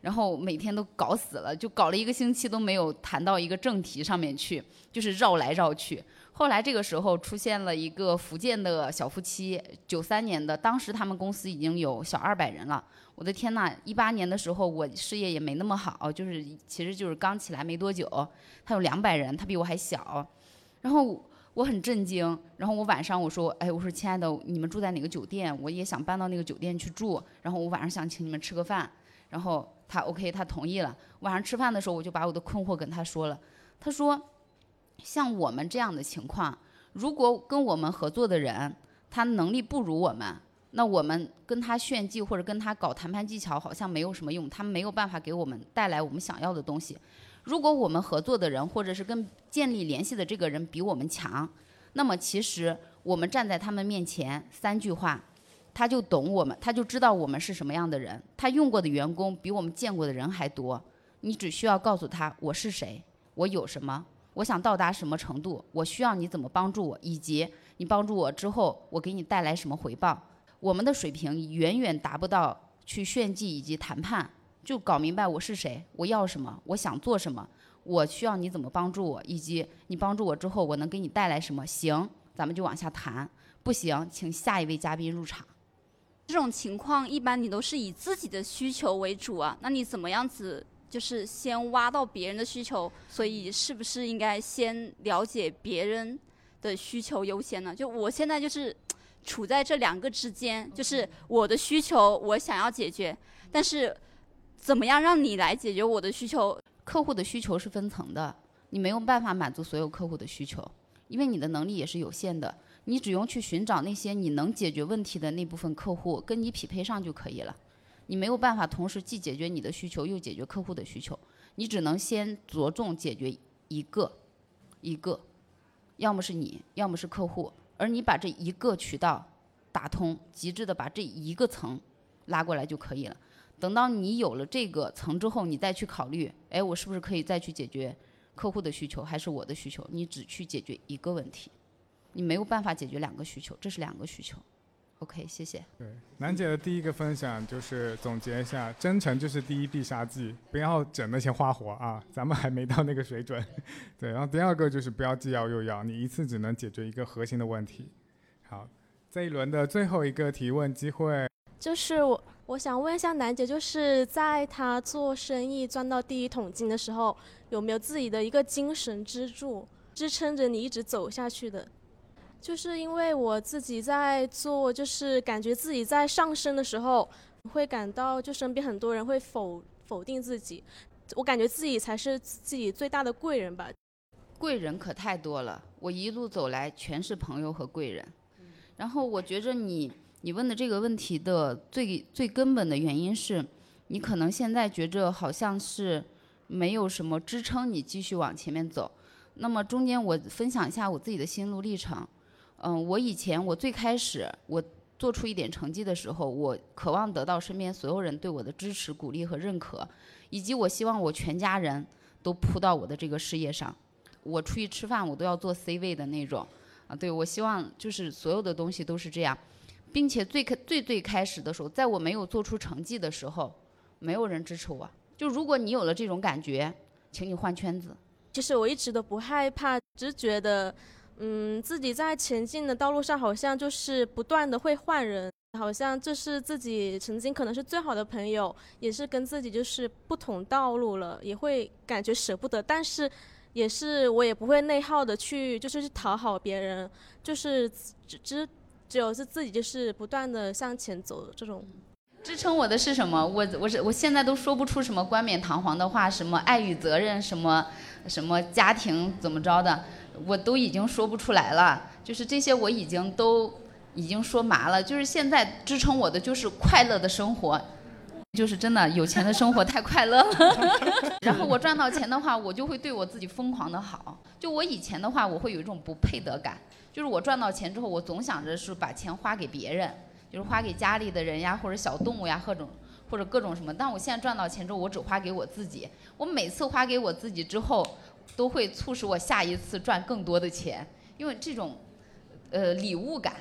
S1: 然后每天都搞死了，就搞了一个星期都没有谈到一个正题上面去，就是绕来绕去。后来这个时候出现了一个福建的小夫妻，九三年的，当时他们公司已经有小二百人了。我的天呐，一八年的时候我事业也没那么好，就是其实就是刚起来没多久。他有两百人，他比我还小。然后我很震惊，然后我晚上我说，哎，我说亲爱的，你们住在哪个酒店？我也想搬到那个酒店去住。然后我晚上想请你们吃个饭，然后。他 OK，他同意了。晚上吃饭的时候，我就把我的困惑跟他说了。他说：“像我们这样的情况，如果跟我们合作的人他能力不如我们，那我们跟他炫技或者跟他搞谈判技巧好像没有什么用，他没有办法给我们带来我们想要的东西。如果我们合作的人或者是跟建立联系的这个人比我们强，那么其实我们站在他们面前，三句话。”他就懂我们，他就知道我们是什么样的人。他用过的员工比我们见过的人还多。你只需要告诉他我是谁，我有什么，我想到达什么程度，我需要你怎么帮助我，以及你帮助我之后我给你带来什么回报。我们的水平远远达不到去炫技以及谈判，就搞明白我是谁，我要什么，我想做什么，我需要你怎么帮助我，以及你帮助我之后我能给你带来什么。行，咱们就往下谈。不行，请下一位嘉宾入场。
S8: 这种情况一般你都是以自己的需求为主啊，那你怎么样子就是先挖到别人的需求？所以是不是应该先了解别人的需求优先呢？就我现在就是处在这两个之间，就是我的需求我想要解决，但是怎么样让你来解决我的需求？
S1: 客户的需求是分层的，你没有办法满足所有客户的需求，因为你的能力也是有限的。你只用去寻找那些你能解决问题的那部分客户，跟你匹配上就可以了。你没有办法同时既解决你的需求又解决客户的需求，你只能先着重解决一个，一个，要么是你，要么是客户。而你把这一个渠道打通，极致的把这一个层拉过来就可以了。等到你有了这个层之后，你再去考虑，哎，我是不是可以再去解决客户的需求，还是我的需求？你只去解决一个问题。你没有办法解决两个需求，这是两个需求。OK，谢谢。
S5: 对，楠姐的第一个分享就是总结一下，真诚就是第一必杀技，不要整那些花活啊，咱们还没到那个水准。对，然后第二个就是不要既要又要，你一次只能解决一个核心的问题。好，这一轮的最后一个提问机会，
S9: 就是我我想问一下楠姐，就是在她做生意赚到第一桶金的时候，有没有自己的一个精神支柱，支撑着你一直走下去的？就是因为我自己在做，就是感觉自己在上升的时候，会感到就身边很多人会否否定自己，我感觉自己才是自己最大的贵人吧。
S1: 贵人可太多了，我一路走来全是朋友和贵人。然后我觉着你你问的这个问题的最最根本的原因是，你可能现在觉着好像是没有什么支撑你继续往前面走。那么中间我分享一下我自己的心路历程。嗯，我以前我最开始我做出一点成绩的时候，我渴望得到身边所有人对我的支持、鼓励和认可，以及我希望我全家人都扑到我的这个事业上。我出去吃饭，我都要坐 C 位的那种。啊，对，我希望就是所有的东西都是这样，并且最开最最开始的时候，在我没有做出成绩的时候，没有人支持我。就如果你有了这种感觉，请你换圈子。
S9: 其实我一直都不害怕，只觉得。嗯，自己在前进的道路上，好像就是不断的会换人，好像这是自己曾经可能是最好的朋友，也是跟自己就是不同道路了，也会感觉舍不得，但是也是我也不会内耗的去就是去讨好别人，就是只只只有是自己就是不断的向前走这种。
S1: 支撑我的是什么？我我是我现在都说不出什么冠冕堂皇的话，什么爱与责任，什么什么家庭怎么着的。我都已经说不出来了，就是这些我已经都已经说麻了，就是现在支撑我的就是快乐的生活，就是真的有钱的生活太快乐了。然后我赚到钱的话，我就会对我自己疯狂的好。就我以前的话，我会有一种不配得感，就是我赚到钱之后，我总想着是把钱花给别人，就是花给家里的人呀，或者小动物呀，各种或者各种什么。但我现在赚到钱之后，我只花给我自己。我每次花给我自己之后，都会促使我下一次赚更多的钱，因为这种呃礼物感。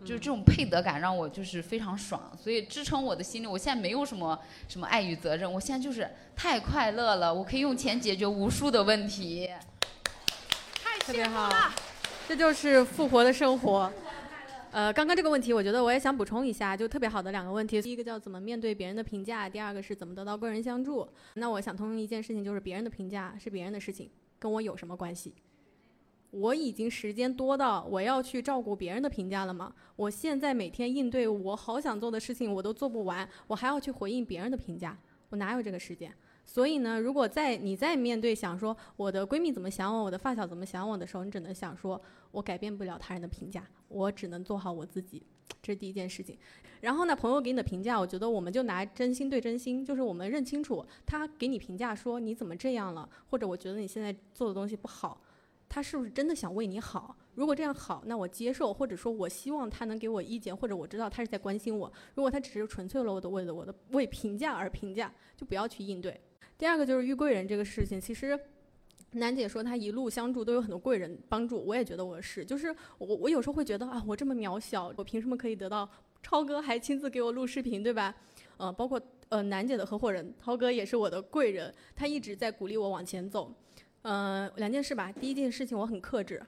S1: 就是这种配得感让我就是非常爽，所以支撑我的心里，我现在没有什么什么爱与责任，我现在就是太快乐了，我可以用钱解决无数的问题。
S3: 太
S2: 特别好，这就是复活的生活。呃，刚刚这个问题，我觉得我也想补充一下，就特别好的两个问题。第一个叫怎么面对别人的评价，第二个是怎么得到贵人相助。那我想通一件事情，就是别人的评价是别人的事情，跟我有什么关系？我已经时间多到我要去照顾别人的评价了吗？我现在每天应对我好想做的事情，我都做不完，我还要去回应别人的评价，我哪有这个时间？所以呢，如果在你在面对想说我的闺蜜怎么想我，我的发小怎么想我的时候，你只能想说，我改变不了他人的评价，我只能做好我自己，这是第一件事情。然后呢，朋友给你的评价，我觉得我们就拿真心对真心，就是我们认清楚，他给你评价说你怎么这样了，或者我觉得你现在做的东西不好。他是不是真的想为你好？如果这样好，那我接受，或者说我希望他能给我意见，或者我知道他是在关心我。如果他只是纯粹了我的为了我的为评价而评价，就不要去应对。第二个就是遇贵人这个事情，其实楠姐说她一路相助都有很多贵人帮助，我也觉得我是，就是我我有时候会觉得啊，我这么渺小，我凭什么可以得到超哥还亲自给我录视频，对吧？呃，包括呃楠姐的合伙人涛哥也是我的贵人，他一直在鼓励我往前走。嗯，两件事吧。第一件事情我很克制，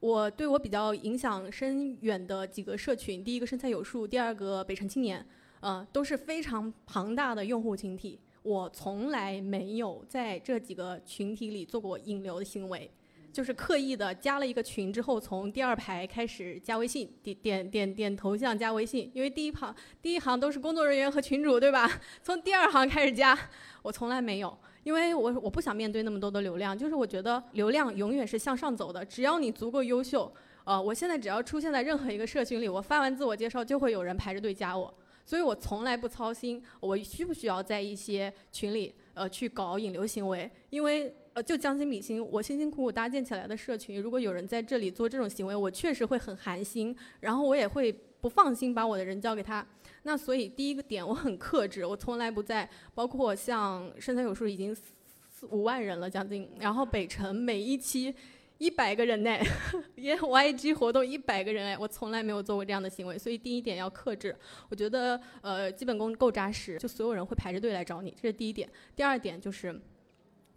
S2: 我对我比较影响深远的几个社群，第一个身材有数，第二个北辰青年，呃，都是非常庞大的用户群体。我从来没有在这几个群体里做过引流的行为，就是刻意的加了一个群之后，从第二排开始加微信，点点点点头像加微信，因为第一行第一行都是工作人员和群主，对吧？从第二行开始加，我从来没有。因为我我不想面对那么多的流量，就是我觉得流量永远是向上走的，只要你足够优秀，呃，我现在只要出现在任何一个社群里，我发完自我介绍就会有人排着队加我，所以我从来不操心我需不需要在一些群里呃去搞引流行为，因为呃就将心比心，我辛辛苦苦搭建起来的社群，如果有人在这里做这种行为，我确实会很寒心，然后我也会不放心把我的人交给他。那所以第一个点我很克制，我从来不在，包括像身材有数已经四五万人了将近，然后北辰每一期一百个人呢，也 YG 活动一百个人哎，我从来没有做过这样的行为，所以第一点要克制，我觉得呃基本功够扎实，就所有人会排着队来找你，这是第一点。第二点就是，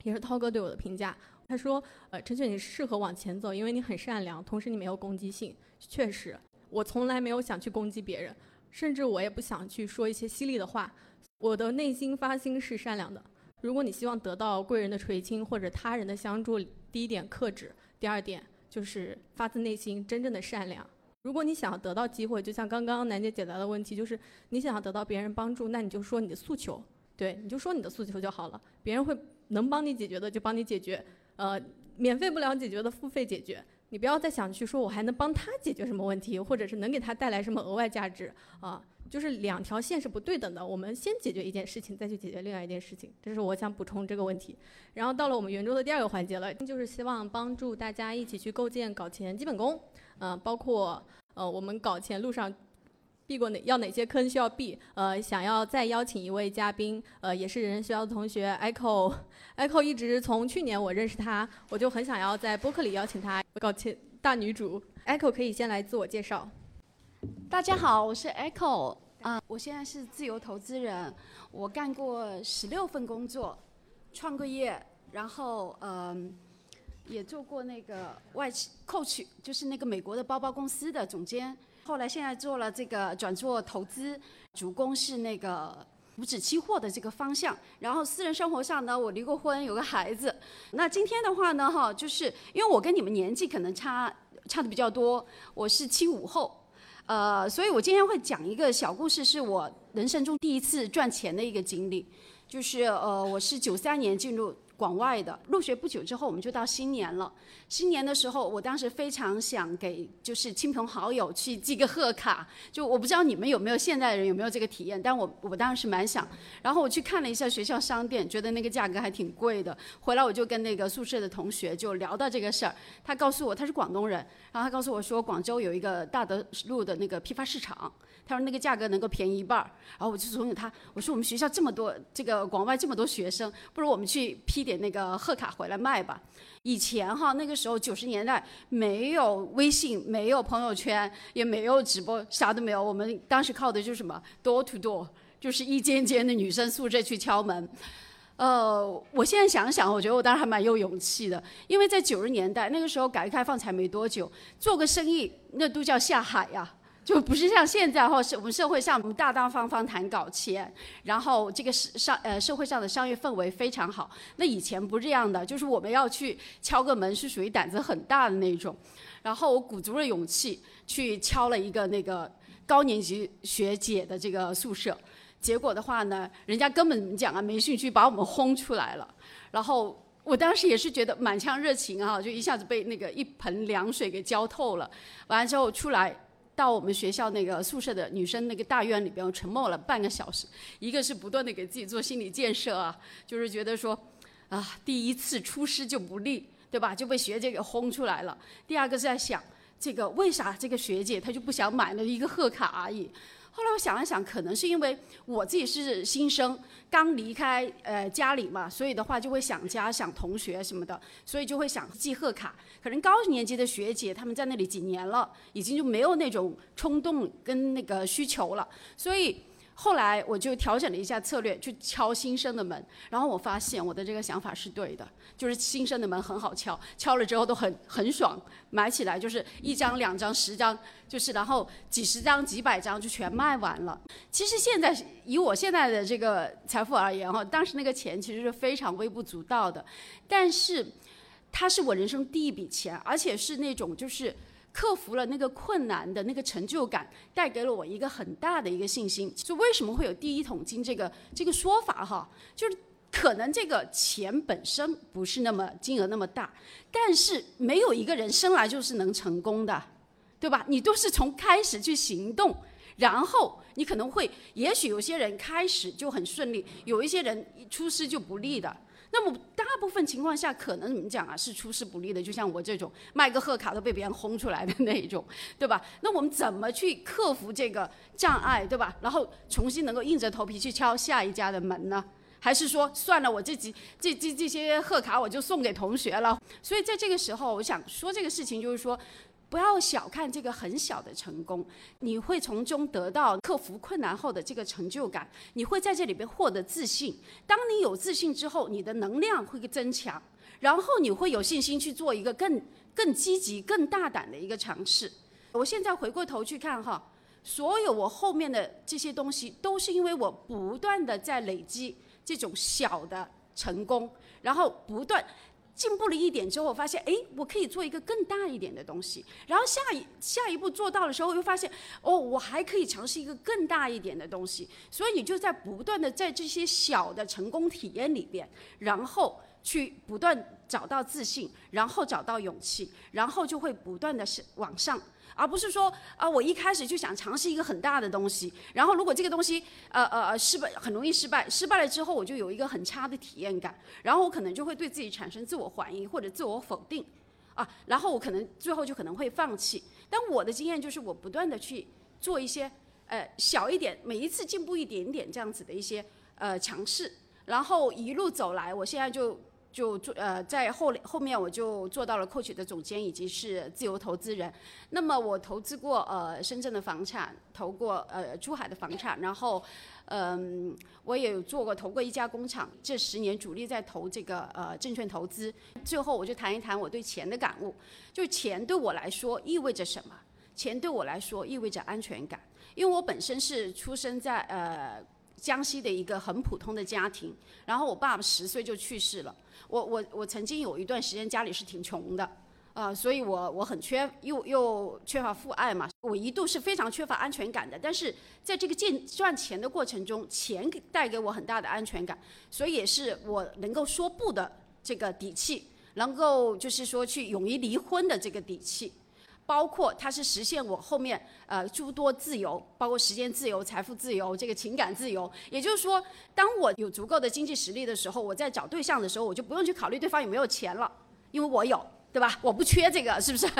S2: 也是涛哥对我的评价，他说呃陈雪你适合往前走，因为你很善良，同时你没有攻击性，确实，我从来没有想去攻击别人。甚至我也不想去说一些犀利的话，我的内心发心是善良的。如果你希望得到贵人的垂青或者他人的相助，第一点克制，第二点就是发自内心真正的善良。如果你想要得到机会，就像刚刚楠姐解答的问题，就是你想要得到别人帮助，那你就说你的诉求，对，你就说你的诉求就好了，别人会能帮你解决的就帮你解决，呃，免费不了解决的付费解决。你不要再想去说，我还能帮他解决什么问题，或者是能给他带来什么额外价值啊？就是两条线是不对等的。我们先解决一件事情，再去解决另外一件事情。这是我想补充这个问题。然后到了我们圆桌的第二个环节了，就是希望帮助大家一起去构建搞钱基本功，嗯，包括呃我们搞钱路上。避过哪要哪些坑需要避？呃，想要再邀请一位嘉宾，呃，也是人人学校的同学，Echo，Echo 一直从去年我认识他，我就很想要在播客里邀请他。搞钱大女主，Echo 可以先来自我介绍。
S3: 大家好，我是 Echo，啊，我现在是自由投资人，我干过十六份工作，创过业，然后嗯，也做过那个外企 Coach，就是那个美国的包包公司的总监。后来现在做了这个转做投资，主攻是那个股指期货的这个方向。然后私人生活上呢，我离过婚，有个孩子。那今天的话呢，哈，就是因为我跟你们年纪可能差差的比较多，我是七五后，呃，所以我今天会讲一个小故事，是我人生中第一次赚钱的一个经历。就是呃，我是九三年进入广外的。入学不久之后，我们就到新年了。新年的时候，我当时非常想给就是亲朋好友去寄个贺卡，就我不知道你们有没有现在的人有没有这个体验，但我我当时是蛮想。然后我去看了一下学校商店，觉得那个价格还挺贵的。回来我就跟那个宿舍的同学就聊到这个事儿，他告诉我他是广东人，然后他告诉我说广州有一个大德路的那个批发市场，他说那个价格能够便宜一半儿。然后我就怂恿他，我说我们学校这么多这个广外这么多学生，不如我们去批点那个贺卡回来卖吧。以前哈那个时候九十年代没有微信，没有朋友圈，也没有直播，啥都没有。我们当时靠的就是什么 door to door，就是一间间的女生宿舍去敲门。呃，我现在想想，我觉得我当时还蛮有勇气的，因为在九十年代那个时候改革开放才没多久，做个生意那都叫下海呀。就不是像现在哈，是我们社会上我们大大方方谈搞钱，然后这个商呃社会上的商业氛围非常好。那以前不这样的，就是我们要去敲个门是属于胆子很大的那种。然后我鼓足了勇气去敲了一个那个高年级学姐的这个宿舍，结果的话呢，人家根本讲啊没兴趣，把我们轰出来了。然后我当时也是觉得满腔热情啊，就一下子被那个一盆凉水给浇透了。完了之后出来。到我们学校那个宿舍的女生那个大院里边，我沉默了半个小时。一个是不断的给自己做心理建设啊，就是觉得说，啊，第一次出师就不利，对吧？就被学姐给轰出来了。第二个是在想，这个为啥这个学姐她就不想买了一个贺卡而已？后来我想了想，可能是因为我自己是新生，刚离开呃家里嘛，所以的话就会想家、想同学什么的，所以就会想寄贺卡。可能高年级的学姐她们在那里几年了，已经就没有那种冲动跟那个需求了，所以。后来我就调整了一下策略，去敲新生的门，然后我发现我的这个想法是对的，就是新生的门很好敲，敲了之后都很很爽，买起来就是一张、两张、十张，就是然后几十张、几百张就全卖完了。其实现在以我现在的这个财富而言哈，当时那个钱其实是非常微不足道的，但是它是我人生第一笔钱，而且是那种就是。克服了那个困难的那个成就感，带给了我一个很大的一个信心。就为什么会有第一桶金这个这个说法哈？就是可能这个钱本身不是那么金额那么大，但是没有一个人生来就是能成功的，对吧？你都是从开始去行动，然后你可能会，也许有些人开始就很顺利，有一些人出师就不利的。那么大部分情况下，可能怎么讲啊？是出师不利的，就像我这种卖个贺卡都被别人轰出来的那一种，对吧？那我们怎么去克服这个障碍，对吧？然后重新能够硬着头皮去敲下一家的门呢？还是说算了，我这几这这这些贺卡我就送给同学了？所以在这个时候，我想说这个事情就是说。不要小看这个很小的成功，你会从中得到克服困难后的这个成就感，你会在这里边获得自信。当你有自信之后，你的能量会增强，然后你会有信心去做一个更更积极、更大胆的一个尝试。我现在回过头去看哈，所有我后面的这些东西，都是因为我不断的在累积这种小的成功，然后不断。进步了一点之后，我发现，哎，我可以做一个更大一点的东西。然后下一下一步做到的时候，又发现，哦，我还可以尝试一个更大一点的东西。所以你就在不断的在这些小的成功体验里边，然后去不断找到自信，然后找到勇气，然后就会不断的是往上。而不是说啊，我一开始就想尝试一个很大的东西，然后如果这个东西呃呃呃失败，很容易失败，失败了之后我就有一个很差的体验感，然后我可能就会对自己产生自我怀疑或者自我否定，啊，然后我可能最后就可能会放弃。但我的经验就是我不断的去做一些呃小一点，每一次进步一点点这样子的一些呃尝试，然后一路走来，我现在就。就做呃，在后后面我就做到了 Coach 的总监，以及是自由投资人。那么我投资过呃深圳的房产，投过呃珠海的房产，然后嗯我也有做过投过一家工厂。这十年主力在投这个呃证券投资。最后我就谈一谈我对钱的感悟，就钱对我来说意味着什么？钱对我来说意味着安全感，因为我本身是出生在呃江西的一个很普通的家庭，然后我爸爸十岁就去世了。我我我曾经有一段时间家里是挺穷的，啊，所以我我很缺又又缺乏父爱嘛，我一度是非常缺乏安全感的。但是在这个赚赚钱的过程中，钱给带给我很大的安全感，所以也是我能够说不的这个底气，能够就是说去勇于离婚的这个底气。包括它是实现我后面呃诸多自由，包括时间自由、财富自由、这个情感自由。也就是说，当我有足够的经济实力的时候，我在找对象的时候，我就不用去考虑对方有没有钱了，因为我有，对吧？我不缺这个，是不是？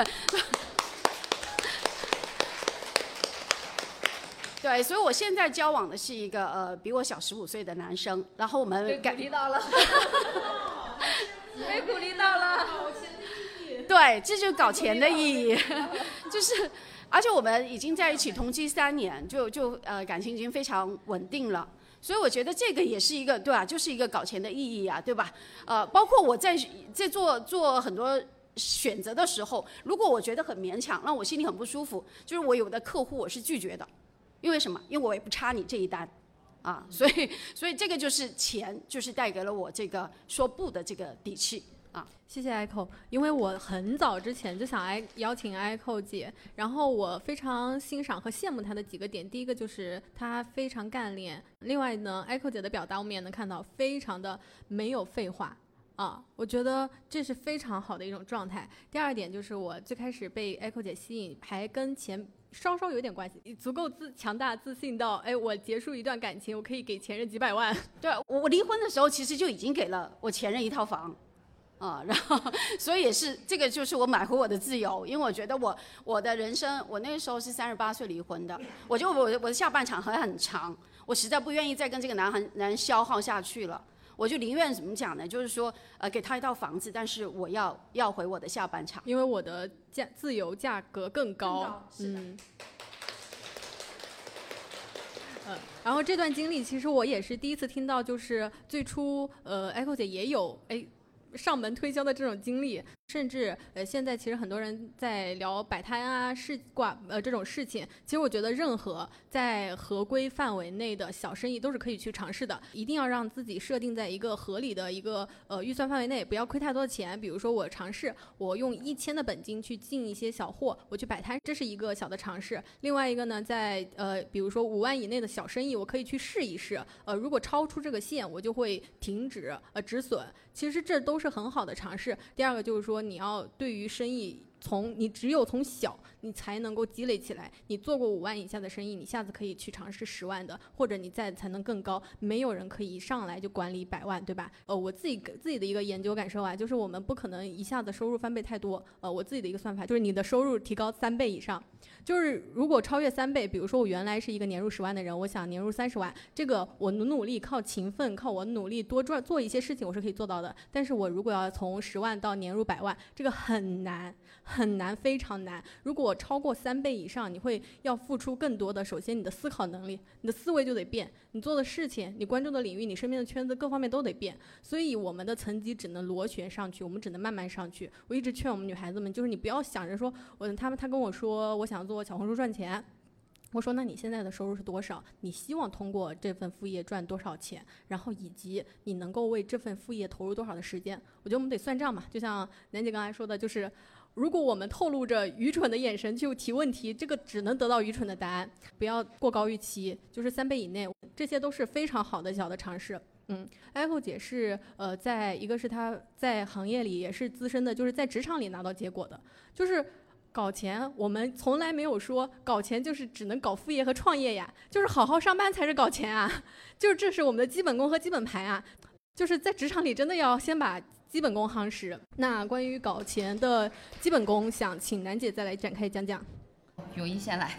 S3: 对，所以我现在交往的是一个呃比我小十五岁的男生，然后我们
S1: 被鼓励到了，被鼓励到了。
S3: 对，这就是搞钱的意义，就是，而且我们已经在一起同居三年，就就呃感情已经非常稳定了，所以我觉得这个也是一个对吧，就是一个搞钱的意义啊，对吧？呃，包括我在在做做很多选择的时候，如果我觉得很勉强，让我心里很不舒服，就是我有的客户我是拒绝的，因为什么？因为我也不差你这一单，啊，所以所以这个就是钱，就是带给了我这个说不的这个底气。
S2: 谢谢 Echo，因为我很早之前就想来邀请 Echo 姐，然后我非常欣赏和羡慕她的几个点，第一个就是她非常干练，另外呢，Echo 姐的表达我们也能看到非常的没有废话啊，我觉得这是非常好的一种状态。第二点就是我最开始被 Echo 姐吸引，还跟钱稍稍有点关系，足够自强大自信到，哎，我结束一段感情，我可以给前任几百万。
S3: 对我我离婚的时候其实就已经给了我前任一套房。啊，然后，所以也是这个，就是我买回我的自由，因为我觉得我我的人生，我那个时候是三十八岁离婚的，我就我我的下半场还很长，我实在不愿意再跟这个男孩男人消耗下去了，我就宁愿怎么讲呢？就是说，呃，给他一套房子，但是我要要回我的下半场，
S2: 因为我的价自由价格更高，
S3: 嗯。
S2: 嗯，然后这段经历其实我也是第一次听到，就是最初呃，Echo 姐也有哎。上门推销的这种经历。甚至呃，现在其实很多人在聊摆摊啊、试挂呃这种事情。其实我觉得，任何在合规范围内的小生意都是可以去尝试的。一定要让自己设定在一个合理的一个呃预算范围内，不要亏太多的钱。比如说，我尝试我用一千的本金去进一些小货，我去摆摊，这是一个小的尝试。另外一个呢，在呃比如说五万以内的小生意，我可以去试一试。呃，如果超出这个线，我就会停止呃止损。其实这都是很好的尝试。第二个就是说。你要对于生意，从你只有从小，你才能够积累起来。你做过五万以下的生意，你下次可以去尝试十万的，或者你再才能更高。没有人可以一上来就管理百万，对吧？呃，我自己自己的一个研究感受啊，就是我们不可能一下子收入翻倍太多。呃，我自己的一个算法就是你的收入提高三倍以上。就是如果超越三倍，比如说我原来是一个年入十万的人，我想年入三十万，这个我努努力靠勤奋，靠我努力多赚做一些事情，我是可以做到的。但是我如果要从十万到年入百万，这个很难很难，非常难。如果超过三倍以上，你会要付出更多的。首先，你的思考能力，你的思维就得变，你做的事情，你关注的领域，你身边的圈子，各方面都得变。所以我们的层级只能螺旋上去，我们只能慢慢上去。我一直劝我们女孩子们，就是你不要想着说，我他们他跟我说，我想做。小红书赚钱，我说那你现在的收入是多少？你希望通过这份副业赚多少钱？然后以及你能够为这份副业投入多少的时间？我觉得我们得算账嘛。就像楠姐刚才说的，就是如果我们透露着愚蠢的眼神去提问题，这个只能得到愚蠢的答案。不要过高预期，就是三倍以内，这些都是非常好的小的尝试。嗯，Apple 姐是呃，在一个是她在行业里也是资深的，就是在职场里拿到结果的，就是。搞钱，我们从来没有说搞钱就是只能搞副业和创业呀，就是好好上班才是搞钱啊，就是这是我们的基本功和基本盘啊，就是在职场里真的要先把基本功夯实。那关于搞钱的基本功，想请楠姐再来展开讲讲。
S1: 永一先来。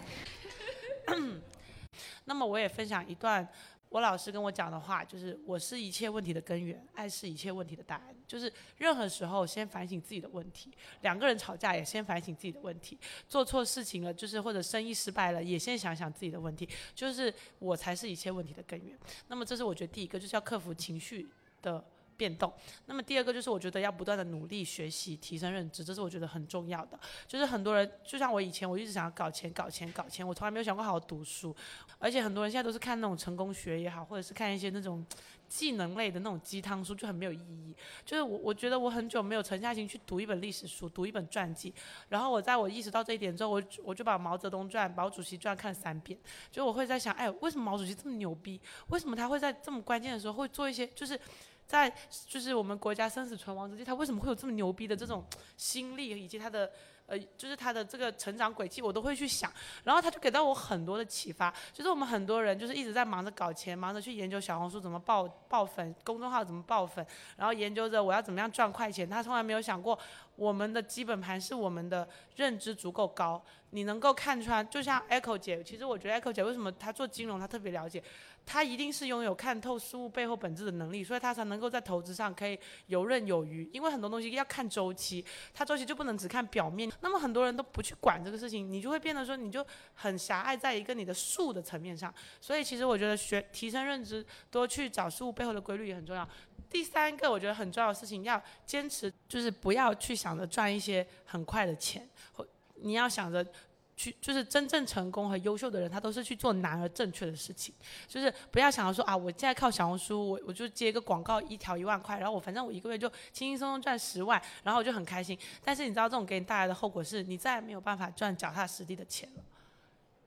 S4: 那么我也分享一段。我老师跟我讲的话就是：我是一切问题的根源，爱是一切问题的答案。就是任何时候先反省自己的问题，两个人吵架也先反省自己的问题，做错事情了就是或者生意失败了也先想想自己的问题。就是我才是一切问题的根源。那么这是我觉得第一个，就是要克服情绪的。变动。那么第二个就是，我觉得要不断的努力学习，提升认知，这是我觉得很重要的。就是很多人，就像我以前，我一直想要搞钱、搞钱、搞钱，我从来没有想过好好读书。而且很多人现在都是看那种成功学也好，或者是看一些那种技能类的那种鸡汤书，就很没有意义。就是我，我觉得我很久没有沉下心去读一本历史书，读一本传记。然后我在我意识到这一点之后，我我就把毛泽东传、毛主席传看了三遍。就我会在想，哎，为什么毛主席这么牛逼？为什么他会在这么关键的时候会做一些，就是。在就是我们国家生死存亡之际，他为什么会有这么牛逼的这种心力，以及他的呃，就是他的这个成长轨迹，我都会去想。然后他就给到我很多的启发，就是我们很多人就是一直在忙着搞钱，忙着去研究小红书怎么爆爆粉，公众号怎么爆粉，然后研究着我要怎么样赚快钱。他从来没有想过，我们的基本盘是我们的认知足够高，你能够看穿。就像 Echo 姐，其实我觉得 Echo 姐为什么她做金融，她特别了解。她一定是拥有看透事物背后本质的能力，所以她才能够在投资上可以游刃有余。因为很多东西要看周期，它周期就不能只看表面。那么很多人都不去管这个事情，你就会变得说你就很狭隘在一个你的术的层面上。所以其实我觉得学提升认知，多去找事物背后的规律也很重要。第三个我觉得很重要的事情，要坚持，就是不要去想着赚一些很快的钱，或你要想着。去就是真正成功和优秀的人，他都是去做难而正确的事情。就是不要想着说啊，我现在靠小红书，我我就接一个广告一条一万块，然后我反正我一个月就轻轻松松赚十万，然后我就很开心。但是你知道这种给你带来的后果是，你再也没有办法赚脚踏实地的钱了。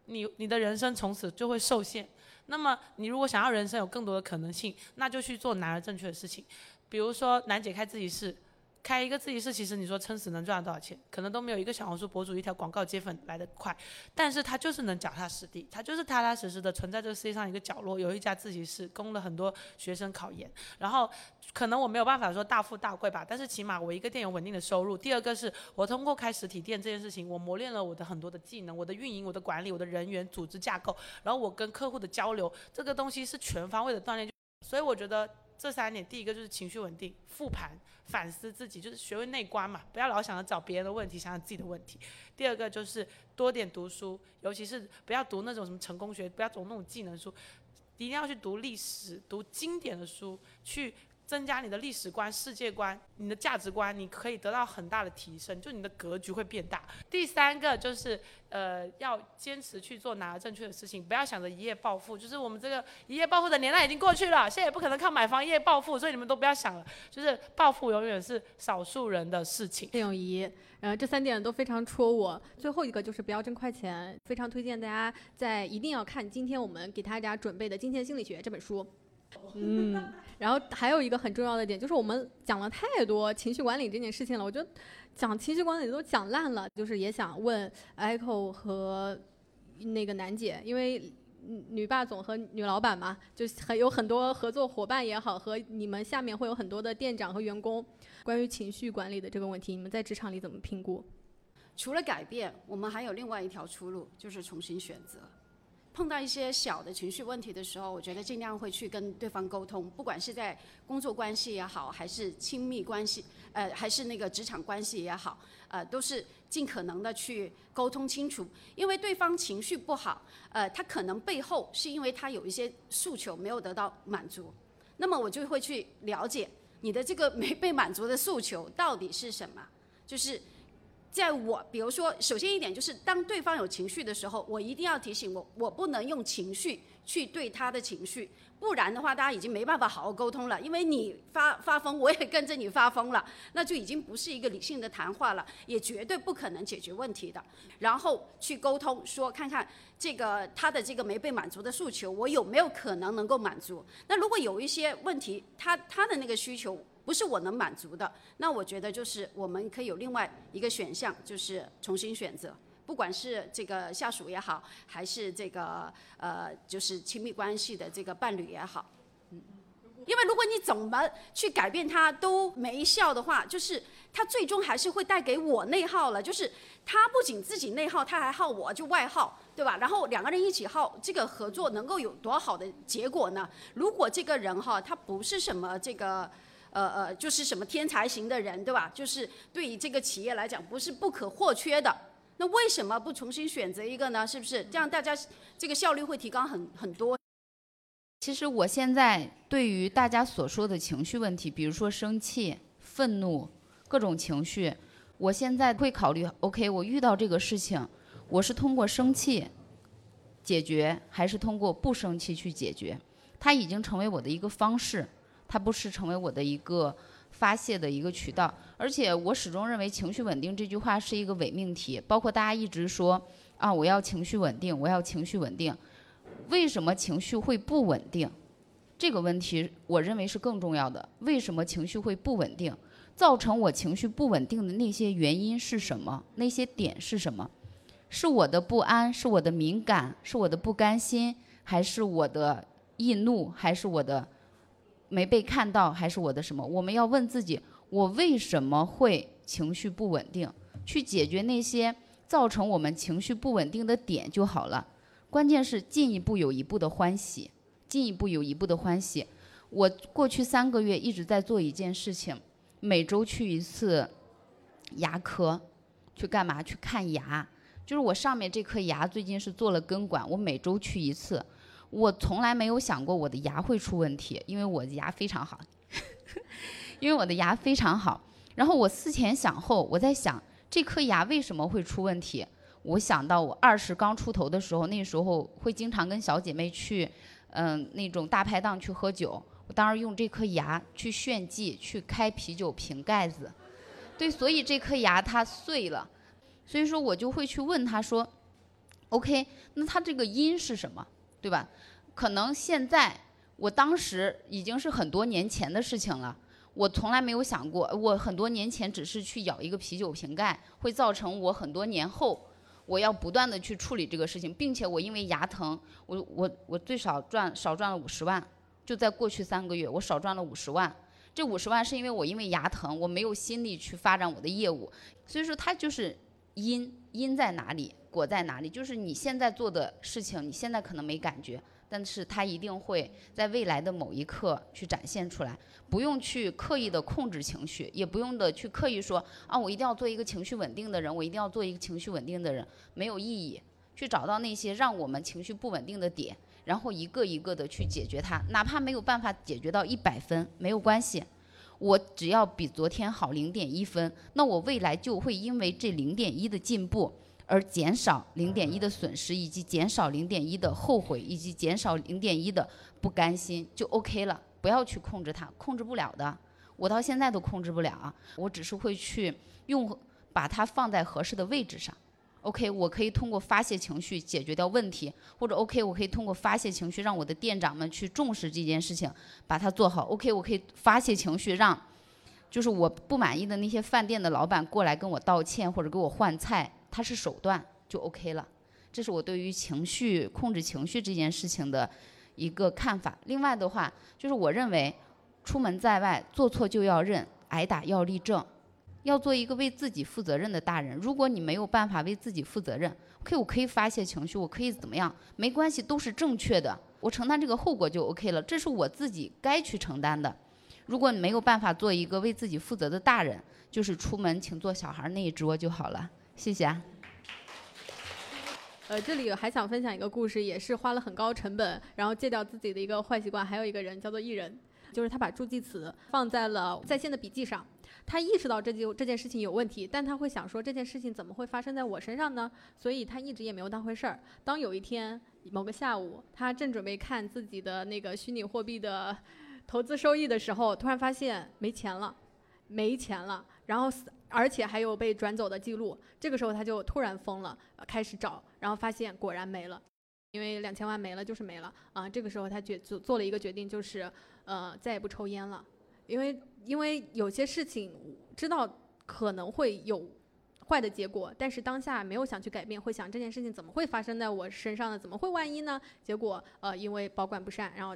S4: 你你的人生从此就会受限。那么你如果想要人生有更多的可能性，那就去做难而正确的事情。比如说楠姐开自习室。开一个自习室，其实你说撑死能赚多少钱，可能都没有一个小红书博主一条广告接粉来的快，但是他就是能脚踏实地，他就是踏踏实实的存在这个世界上一个角落，有一家自习室供了很多学生考研，然后可能我没有办法说大富大贵吧，但是起码我一个店有稳定的收入。第二个是我通过开实体店这件事情，我磨练了我的很多的技能，我的运营、我的管理、我的人员组织架构，然后我跟客户的交流，这个东西是全方位的锻炼，所以我觉得。这三点，第一个就是情绪稳定，复盘反思自己，就是学会内观嘛，不要老想着找别人的问题，想想自己的问题。第二个就是多点读书，尤其是不要读那种什么成功学，不要读那种技能书，一定要去读历史，读经典的书，去。增加你的历史观、世界观、你的价值观，你可以得到很大的提升，就你的格局会变大。第三个就是，呃，要坚持去做拿正确的事情，不要想着一夜暴富。就是我们这个一夜暴富的年代已经过去了，现在也不可能靠买房一夜暴富，所以你们都不要想了。就是暴富永远是少数人的事情。
S2: 谢永怡，呃，这三点都非常戳我。最后一个就是不要挣快钱，非常推荐大家在一定要看今天我们给大家准备的《金钱心理学》这本书。嗯，然后还有一个很重要的点，就是我们讲了太多情绪管理这件事情了，我觉得讲情绪管理都讲烂了。就是也想问 Echo 和那个楠姐，因为女霸总和女老板嘛，就很有很多合作伙伴也好，和你们下面会有很多的店长和员工，关于情绪管理的这个问题，你们在职场里怎么评估？
S3: 除了改变，我们还有另外一条出路，就是重新选择。碰到一些小的情绪问题的时候，我觉得尽量会去跟对方沟通，不管是在工作关系也好，还是亲密关系，呃，还是那个职场关系也好，呃，都是尽可能的去沟通清楚。因为对方情绪不好，呃，他可能背后是因为他有一些诉求没有得到满足，那么我就会去了解你的这个没被满足的诉求到底是什么，就是。在我，比如说，首先一点就是，当对方有情绪的时候，我一定要提醒我，我不能用情绪去对他的情绪，不然的话，大家已经没办法好好沟通了。因为你发发疯，我也跟着你发疯了，那就已经不是一个理性的谈话了，也绝对不可能解决问题的。然后去沟通，说看看这个他的这个没被满足的诉求，我有没有可能能够满足？那如果有一些问题，他他的那个需求。不是我能满足的，那我觉得就是我们可以有另外一个选项，就是重新选择，不管是这个下属也好，还是这个呃就是亲密关系的这个伴侣也好，嗯，因为如果你怎么去改变他都没效的话，就是他最终还是会带给我内耗了，就是他不仅自己内耗，他还耗我，就外耗，对吧？然后两个人一起耗，这个合作能够有多好的结果呢？如果这个人哈，他不是什么这个。呃呃，就是什么天才型的人，对吧？就是对于这个企业来讲，不是不可或缺的。那为什么不重新选择一个呢？是不是这样？大家这个效率会提高很很多。
S1: 其实我现在对于大家所说的情绪问题，比如说生气、愤怒各种情绪，我现在会考虑：OK，我遇到这个事情，我是通过生气解决，还是通过不生气去解决？它已经成为我的一个方式。它不是成为我的一个发泄的一个渠道，而且我始终认为情绪稳定这句话是一个伪命题。包括大家一直说啊，我要情绪稳定，我要情绪稳定，为什么情绪会不稳定？这个问题我认为是更重要的。为什么情绪会不稳定？造成我情绪不稳定的那些原因是什么？那些点是什么？是我的不安，是我的敏感，是我的不甘心，还是我的易怒，还是我的没被看到，还是我的什么？我们要问自己，我为什么会情绪不稳定？去解决那些造成我们情绪不稳定的点就好了。关键是进一步有一步的欢喜，进一步有一步的欢喜。我过去三个月一直在做一件事情，每周去一次牙科，去干嘛？去看牙。就是我上面这颗牙最近是做了根管，我每周去一次。我从来没有想过我的牙会出问题，因为我的牙非常好，因为我的牙非常好。然后我思前想后，我在想这颗牙为什么会出问题？我想到我二十刚出头的时候，那时候会经常跟小姐妹去，嗯，那种大排档去喝酒。我当时用这颗牙去炫技，去开啤酒瓶盖子，对，所以这颗牙它碎了。所以说我就会去问他说，OK，那他这个因是什么，对吧？可能现在我当时已经是很多年前的事情了，我从来没有想过，我很多年前只是去咬一个啤酒瓶盖，会造成我很多年后我要不断的去处理这个事情，并且我因为牙疼，我我我最少赚少赚了五十万，就在过去三个月我少赚了五十万，这五十万是因为我因为牙疼，我没有心力去发展我的业务，所以说它就是。因因在哪里，果在哪里？就是你现在做的事情，你现在可能没感觉，但是它一定会在未来的某一刻去展现出来。不用去刻意的控制情绪，也不用的去刻意说啊，我一定要做一个情绪稳定的人，我一定要做一个情绪稳定的人，没有意义。去找到那些让我们情绪不稳定的点，然后一个一个的去解决它，哪怕没有办法解决到一百分，没有关系。我只要比昨天好零点一分，那我未来就会因为这零点一的进步而减少零点一的损失，以及减少零点一的后悔，以及减少零点一的不甘心，就 OK 了。不要去控制它，控制不了的。我到现在都控制不了，我只是会去用把它放在合适的位置上。OK，我可以通过发泄情绪解决掉问题，或者 OK，我可以通过发泄情绪让我的店长们去重视这件事情，把它做好。OK，我可以发泄情绪让，就是我不满意的那些饭店的老板过来跟我道歉或者给我换菜，它是手段就 OK 了。这是我对于情绪控制情绪这件事情的一个看法。另外的话，就是我认为出门在外做错就要认，挨打要立正。要做一个为自己负责任的大人。如果你没有办法为自己负责任，OK，我可以发泄情绪，我可以怎么样？没关系，都是正确的。我承担这个后果就 OK 了，这是我自己该去承担的。如果你没有办法做一个为自己负责的大人，就是出门请坐小孩那一桌就好了。谢谢啊。
S2: 呃，这里还想分享一个故事，也是花了很高成本，然后戒掉自己的一个坏习惯。还有一个人叫做艺人，就是他把助记词放在了在线的笔记上。他意识到这件这件事情有问题，但他会想说这件事情怎么会发生在我身上呢？所以他一直也没有当回事儿。当有一天某个下午，他正准备看自己的那个虚拟货币的投资收益的时候，突然发现没钱了，没钱了，然后而且还有被转走的记录。这个时候他就突然疯了，开始找，然后发现果然没了，因为两千万没了就是没了啊。这个时候他决做做了一个决定，就是呃再也不抽烟了，因为。因为有些事情知道可能会有坏的结果，但是当下没有想去改变，会想这件事情怎么会发生在我身上呢？怎么会万一呢？结果呃，因为保管不善，然后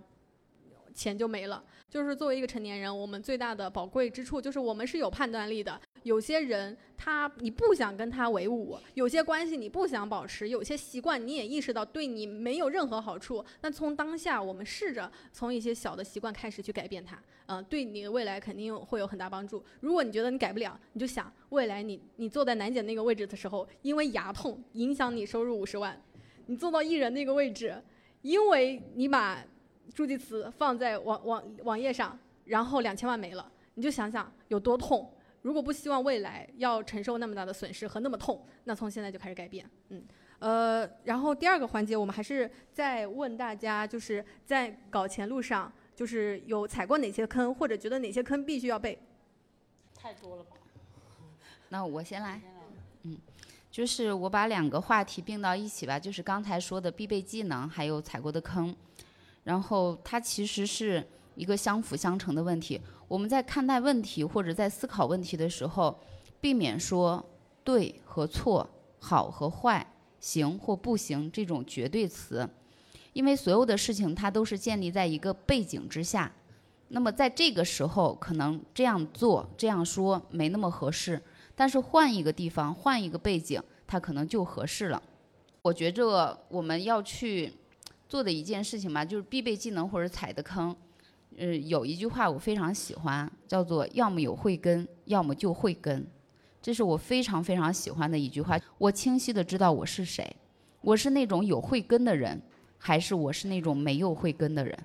S2: 钱就没了。就是作为一个成年人，我们最大的宝贵之处就是我们是有判断力的。有些人他你不想跟他为伍，有些关系你不想保持，有些习惯你也意识到对你没有任何好处。那从当下，我们试着从一些小的习惯开始去改变它，嗯，对你的未来肯定会有很大帮助。如果你觉得你改不了，你就想未来你你坐在楠姐那个位置的时候，因为牙痛影响你收入五十万，你坐到艺人那个位置，因为你把助记词放在网网网页上，然后两千万没了，你就想想有多痛。如果不希望未来要承受那么大的损失和那么痛，那从现在就开始改变。嗯，呃，然后第二个环节，我们还是再问大家，就是在搞钱路上，就是有踩过哪些坑，或者觉得哪些坑必须要背？
S4: 太多了吧？
S1: 那我先来。嗯，就是我把两个话题并到一起吧，就是刚才说的必备技能，还有踩过的坑。然后它其实是一个相辅相成的问题。我们在看待问题或者在思考问题的时候，避免说对和错、好和坏、行或不行这种绝对词，因为所有的事情它都是建立在一个背景之下。那么在这个时候，可能这样做、这样说没那么合适，但是换一个地方、换一个背景，它可能就合适了。我觉着我们要去做的一件事情吧，就是必备技能或者踩的坑。呃，有一句话我非常喜欢，叫做“要么有慧根，要么就会根”，这是我非常非常喜欢的一句话。我清晰的知道我是谁，我是那种有慧根的人，还是我是那种没有慧根的人？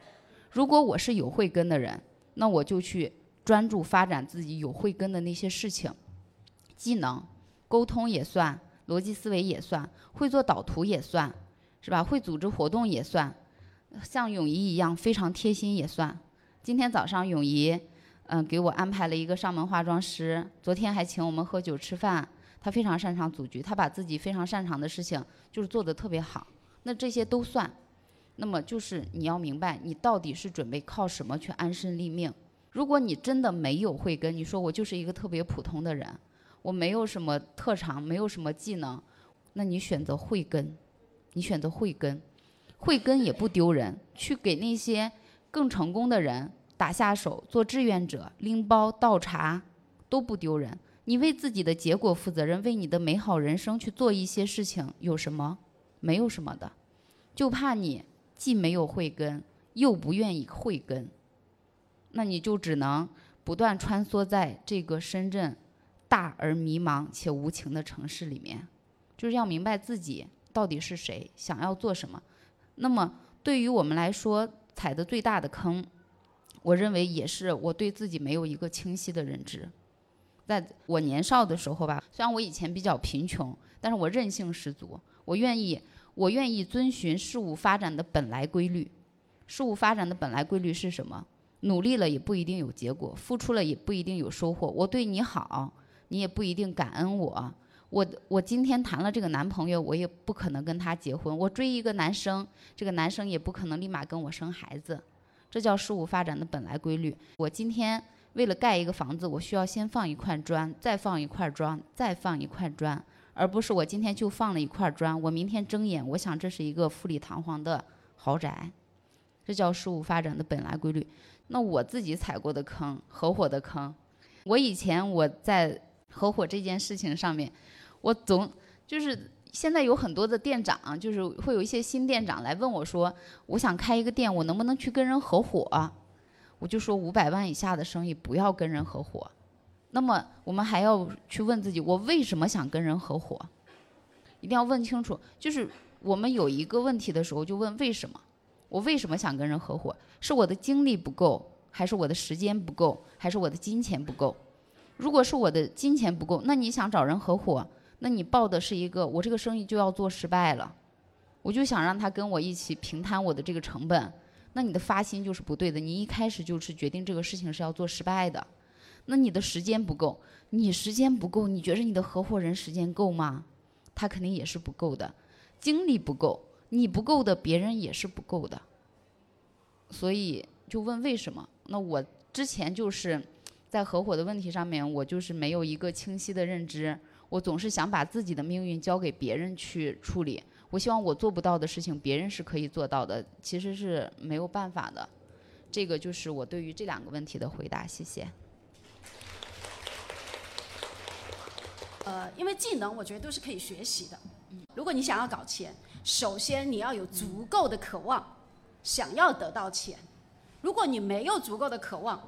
S1: 如果我是有慧根的人，那我就去专注发展自己有慧根的那些事情，技能、沟通也算，逻辑思维也算，会做导图也算，是吧？会组织活动也算，像泳仪一样非常贴心也算。今天早上泳仪，嗯，给我安排了一个上门化妆师。昨天还请我们喝酒吃饭。他非常擅长组局，他把自己非常擅长的事情就是做得特别好。那这些都算。那么就是你要明白，你到底是准备靠什么去安身立命？如果你真的没有慧根，你说我就是一个特别普通的人，我没有什么特长，没有什么技能，那你选择慧根，你选择慧根，慧根也不丢人，去给那些。更成功的人打下手，做志愿者，拎包倒茶都不丢人。你为自己的结果负责任，为你的美好人生去做一些事情，有什么？没有什么的，就怕你既没有慧根，又不愿意慧根，那你就只能不断穿梭在这个深圳大而迷茫且无情的城市里面，就是要明白自己到底是谁，想要做什么。那么对于我们来说，踩的最大的坑，我认为也是我对自己没有一个清晰的认知。在我年少的时候吧，虽然我以前比较贫穷，但是我韧性十足，我愿意，我愿意遵循事物发展的本来规律。事物发展的本来规律是什么？努力了也不一定有结果，付出了也不一定有收获。我对你好，你也不一定感恩我。我我今天谈了这个男朋友，我也不可能跟他结婚。我追一个男生，这个男生也不可能立马跟我生孩子，这叫事物发展的本来规律。我今天为了盖一个房子，我需要先放一块砖，再放一块砖，再放一块砖，而不是我今天就放了一块砖，我明天睁眼，我想这是一个富丽堂皇的豪宅，这叫事物发展的本来规律。那我自己踩过的坑，合伙的坑，我以前我在合伙这件事情上面。我总就是现在有很多的店长，就是会有一些新店长来问我说：“我想开一个店，我能不能去跟人合伙？”我就说五百万以下的生意不要跟人合伙。那么我们还要去问自己：我为什么想跟人合伙？一定要问清楚。就是我们有一个问题的时候，就问为什么？我为什么想跟人合伙？是我的精力不够，还是我的时间不够，还是我的金钱不够？如果是我的金钱不够，那你想找人合伙？那你报的是一个，我这个生意就要做失败了，我就想让他跟我一起平摊我的这个成本，那你的发心就是不对的，你一开始就是决定这个事情是要做失败的，那你的时间不够，你时间不够，你觉得你的合伙人时间够吗？他肯定也是不够的，精力不够，你不够的，别人也是不够的，所以就问为什么？那我之前就是在合伙的问题上面，我就是没有一个清晰的认知。我总是想把自己的命运交给别人去处理。我希望我做不到的事情，别人是可以做到的，其实是没有办法的。这个就是我对于这两个问题的回答。谢谢。
S3: 呃，因为技能我觉得都是可以学习的。如果你想要搞钱，首先你要有足够的渴望，想要得到钱。如果你没有足够的渴望，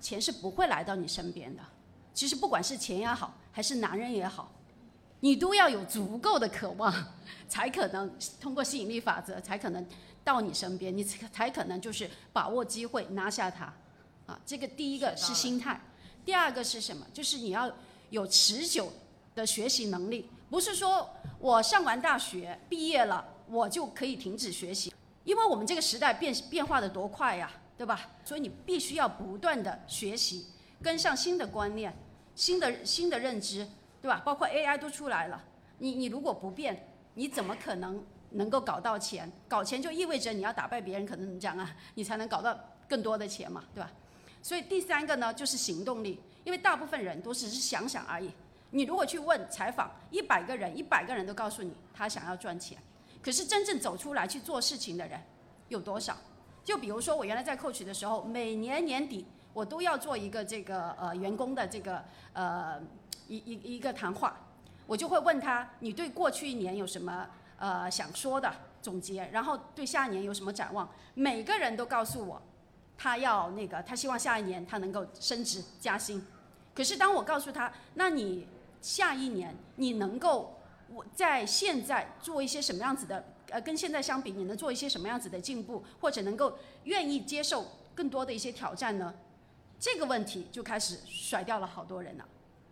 S3: 钱是不会来到你身边的。其实不管是钱也好。还是男人也好，你都要有足够的渴望，才可能通过吸引力法则，才可能到你身边，你才可能就是把握机会拿下它。啊，这个第一个是心态，第二个是什么？就是你要有持久的学习能力，不是说我上完大学毕业了，我就可以停止学习，因为我们这个时代变变化的多快呀，对吧？所以你必须要不断的学习，跟上新的观念。新的新的认知，对吧？包括 AI 都出来了，你你如果不变，你怎么可能能够搞到钱，搞钱就意味着你要打败别人，可能怎么讲啊？你才能搞到更多的钱嘛，对吧？所以第三个呢，就是行动力，因为大部分人都只是想想而已。你如果去问采访一百个人，一百个人都告诉你他想要赚钱，可是真正走出来去做事情的人有多少？就比如说我原来在 coach 的时候，每年年底我都要做一个这个呃员工的这个呃一一一个谈话，我就会问他你对过去一年有什么呃想说的总结，然后对下一年有什么展望？每个人都告诉我。他要那个，他希望下一年他能够升职加薪。可是当我告诉他，那你下一年你能够我在现在做一些什么样子的，呃，跟现在相比，你能做一些什么样子的进步，或者能够愿意接受更多的一些挑战呢？这个问题就开始甩掉了好多人了。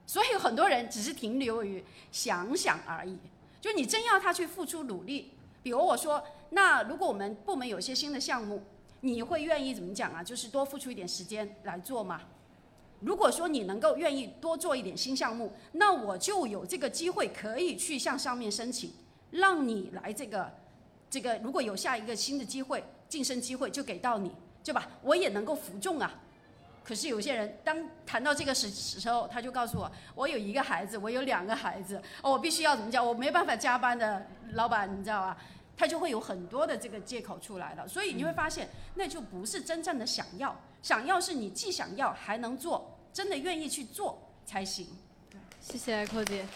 S3: 所以很多人只是停留于想想而已。就你真要他去付出努力，比如我说，那如果我们部门有些新的项目。你会愿意怎么讲啊？就是多付出一点时间来做吗？如果说你能够愿意多做一点新项目，那我就有这个机会可以去向上面申请，让你来这个这个。如果有下一个新的机会晋升机会，就给到你，对吧？我也能够服众啊。可是有些人当谈到这个时时候，他就告诉我，我有一个孩子，我有两个孩子，哦，我必须要怎么讲？我没办法加班的，老板，你知道吧？他就会有很多的这个借口出来了，所以你会发现，那就不是真正的想要。想要是你既想要还能做，真的愿意去做才行。
S2: 谢谢寇姐。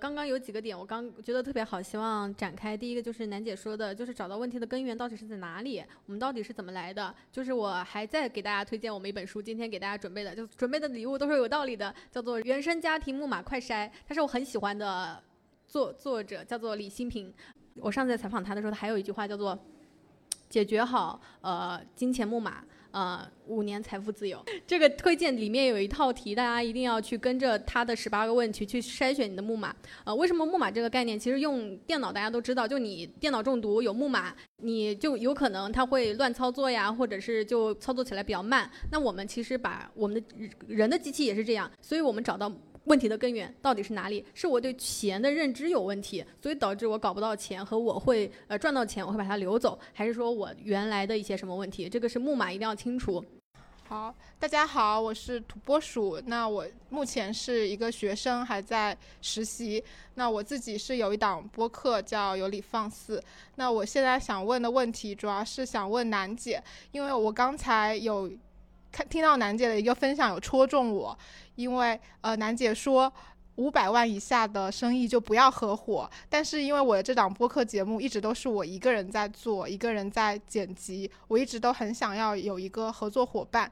S2: 刚刚有几个点，我刚觉得特别好，希望展开。第一个就是楠姐说的，就是找到问题的根源到底是在哪里，我们到底是怎么来的。就是我还在给大家推荐我们一本书，今天给大家准备的，就准备的礼物都是有道理的，叫做《原生家庭木马快筛》，它是我很喜欢的作作者，叫做李新平。我上次在采访他的时候，他还有一句话叫做“解决好呃金钱木马，呃五年财富自由”。这个推荐里面有一套题，大家一定要去跟着他的十八个问题去筛选你的木马。呃，为什么木马这个概念？其实用电脑大家都知道，就你电脑中毒有木马，你就有可能它会乱操作呀，或者是就操作起来比较慢。那我们其实把我们的人的机器也是这样，所以我们找到。问题的根源到底是哪里？是我对钱的认知有问题，所以导致我搞不到钱和我会呃赚到钱，我会把它流走，还是说我原来的一些什么问题？这个是木马一定要清楚。
S10: 好，大家好，我是土拨鼠。那我目前是一个学生，还在实习。那我自己是有一档播客叫有理放肆。那我现在想问的问题，主要是想问楠姐，因为我刚才有看听到楠姐的一个分享，有戳中我。因为呃，楠姐说五百万以下的生意就不要合伙，但是因为我的这档播客节目一直都是我一个人在做，一个人在剪辑，我一直都很想要有一个合作伙伴，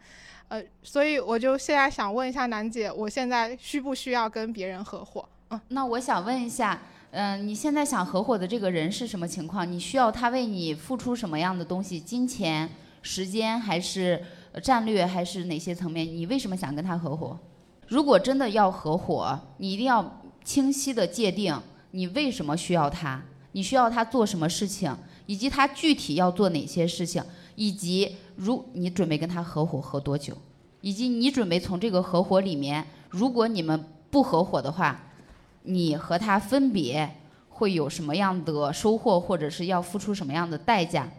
S10: 呃，所以我就现在想问一下楠姐，我现在需不需要跟别人合伙？
S1: 嗯，那我想问一下，嗯，你现在想合伙的这个人是什么情况？你需要他为你付出什么样的东西？金钱、时间，还是战略，还是哪些层面？你为什么想跟他合伙？如果真的要合伙，你一定要清晰的界定你为什么需要他，你需要他做什么事情，以及他具体要做哪些事情，以及如你准备跟他合伙合多久，以及你准备从这个合伙里面，如果你们不合伙的话，你和他分别会有什么样的收获，或者是要付出什么样的代价？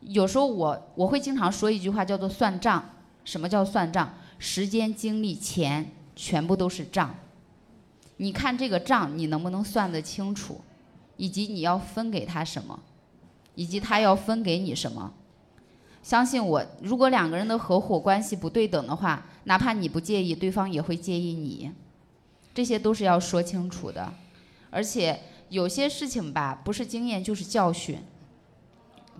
S1: 有时候我我会经常说一句话，叫做算账。什么叫算账？时间、精力、钱，全部都是账。你看这个账，你能不能算得清楚？以及你要分给他什么，以及他要分给你什么？相信我，如果两个人的合伙关系不对等的话，哪怕你不介意，对方也会介意你。这些都是要说清楚的。而且有些事情吧，不是经验就是教训。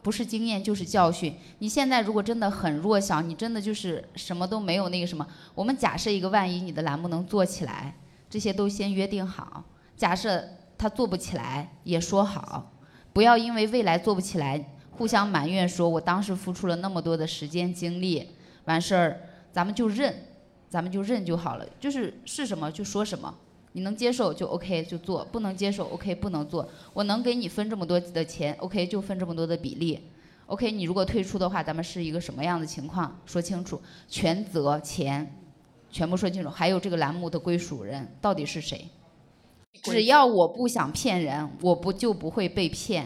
S1: 不是经验就是教训。你现在如果真的很弱小，你真的就是什么都没有那个什么。我们假设一个万一，你的栏目能做起来，这些都先约定好。假设他做不起来，也说好，不要因为未来做不起来互相埋怨，说我当时付出了那么多的时间精力，完事儿咱们就认，咱们就认就好了。就是是什么就说什么。你能接受就 OK 就做，不能接受 OK 不能做。我能给你分这么多的钱，OK 就分这么多的比例。OK，你如果退出的话，咱们是一个什么样的情况？说清楚，全责钱全部说清楚，还有这个栏目的归属人到底是谁？只要我不想骗人，我不就不会被骗；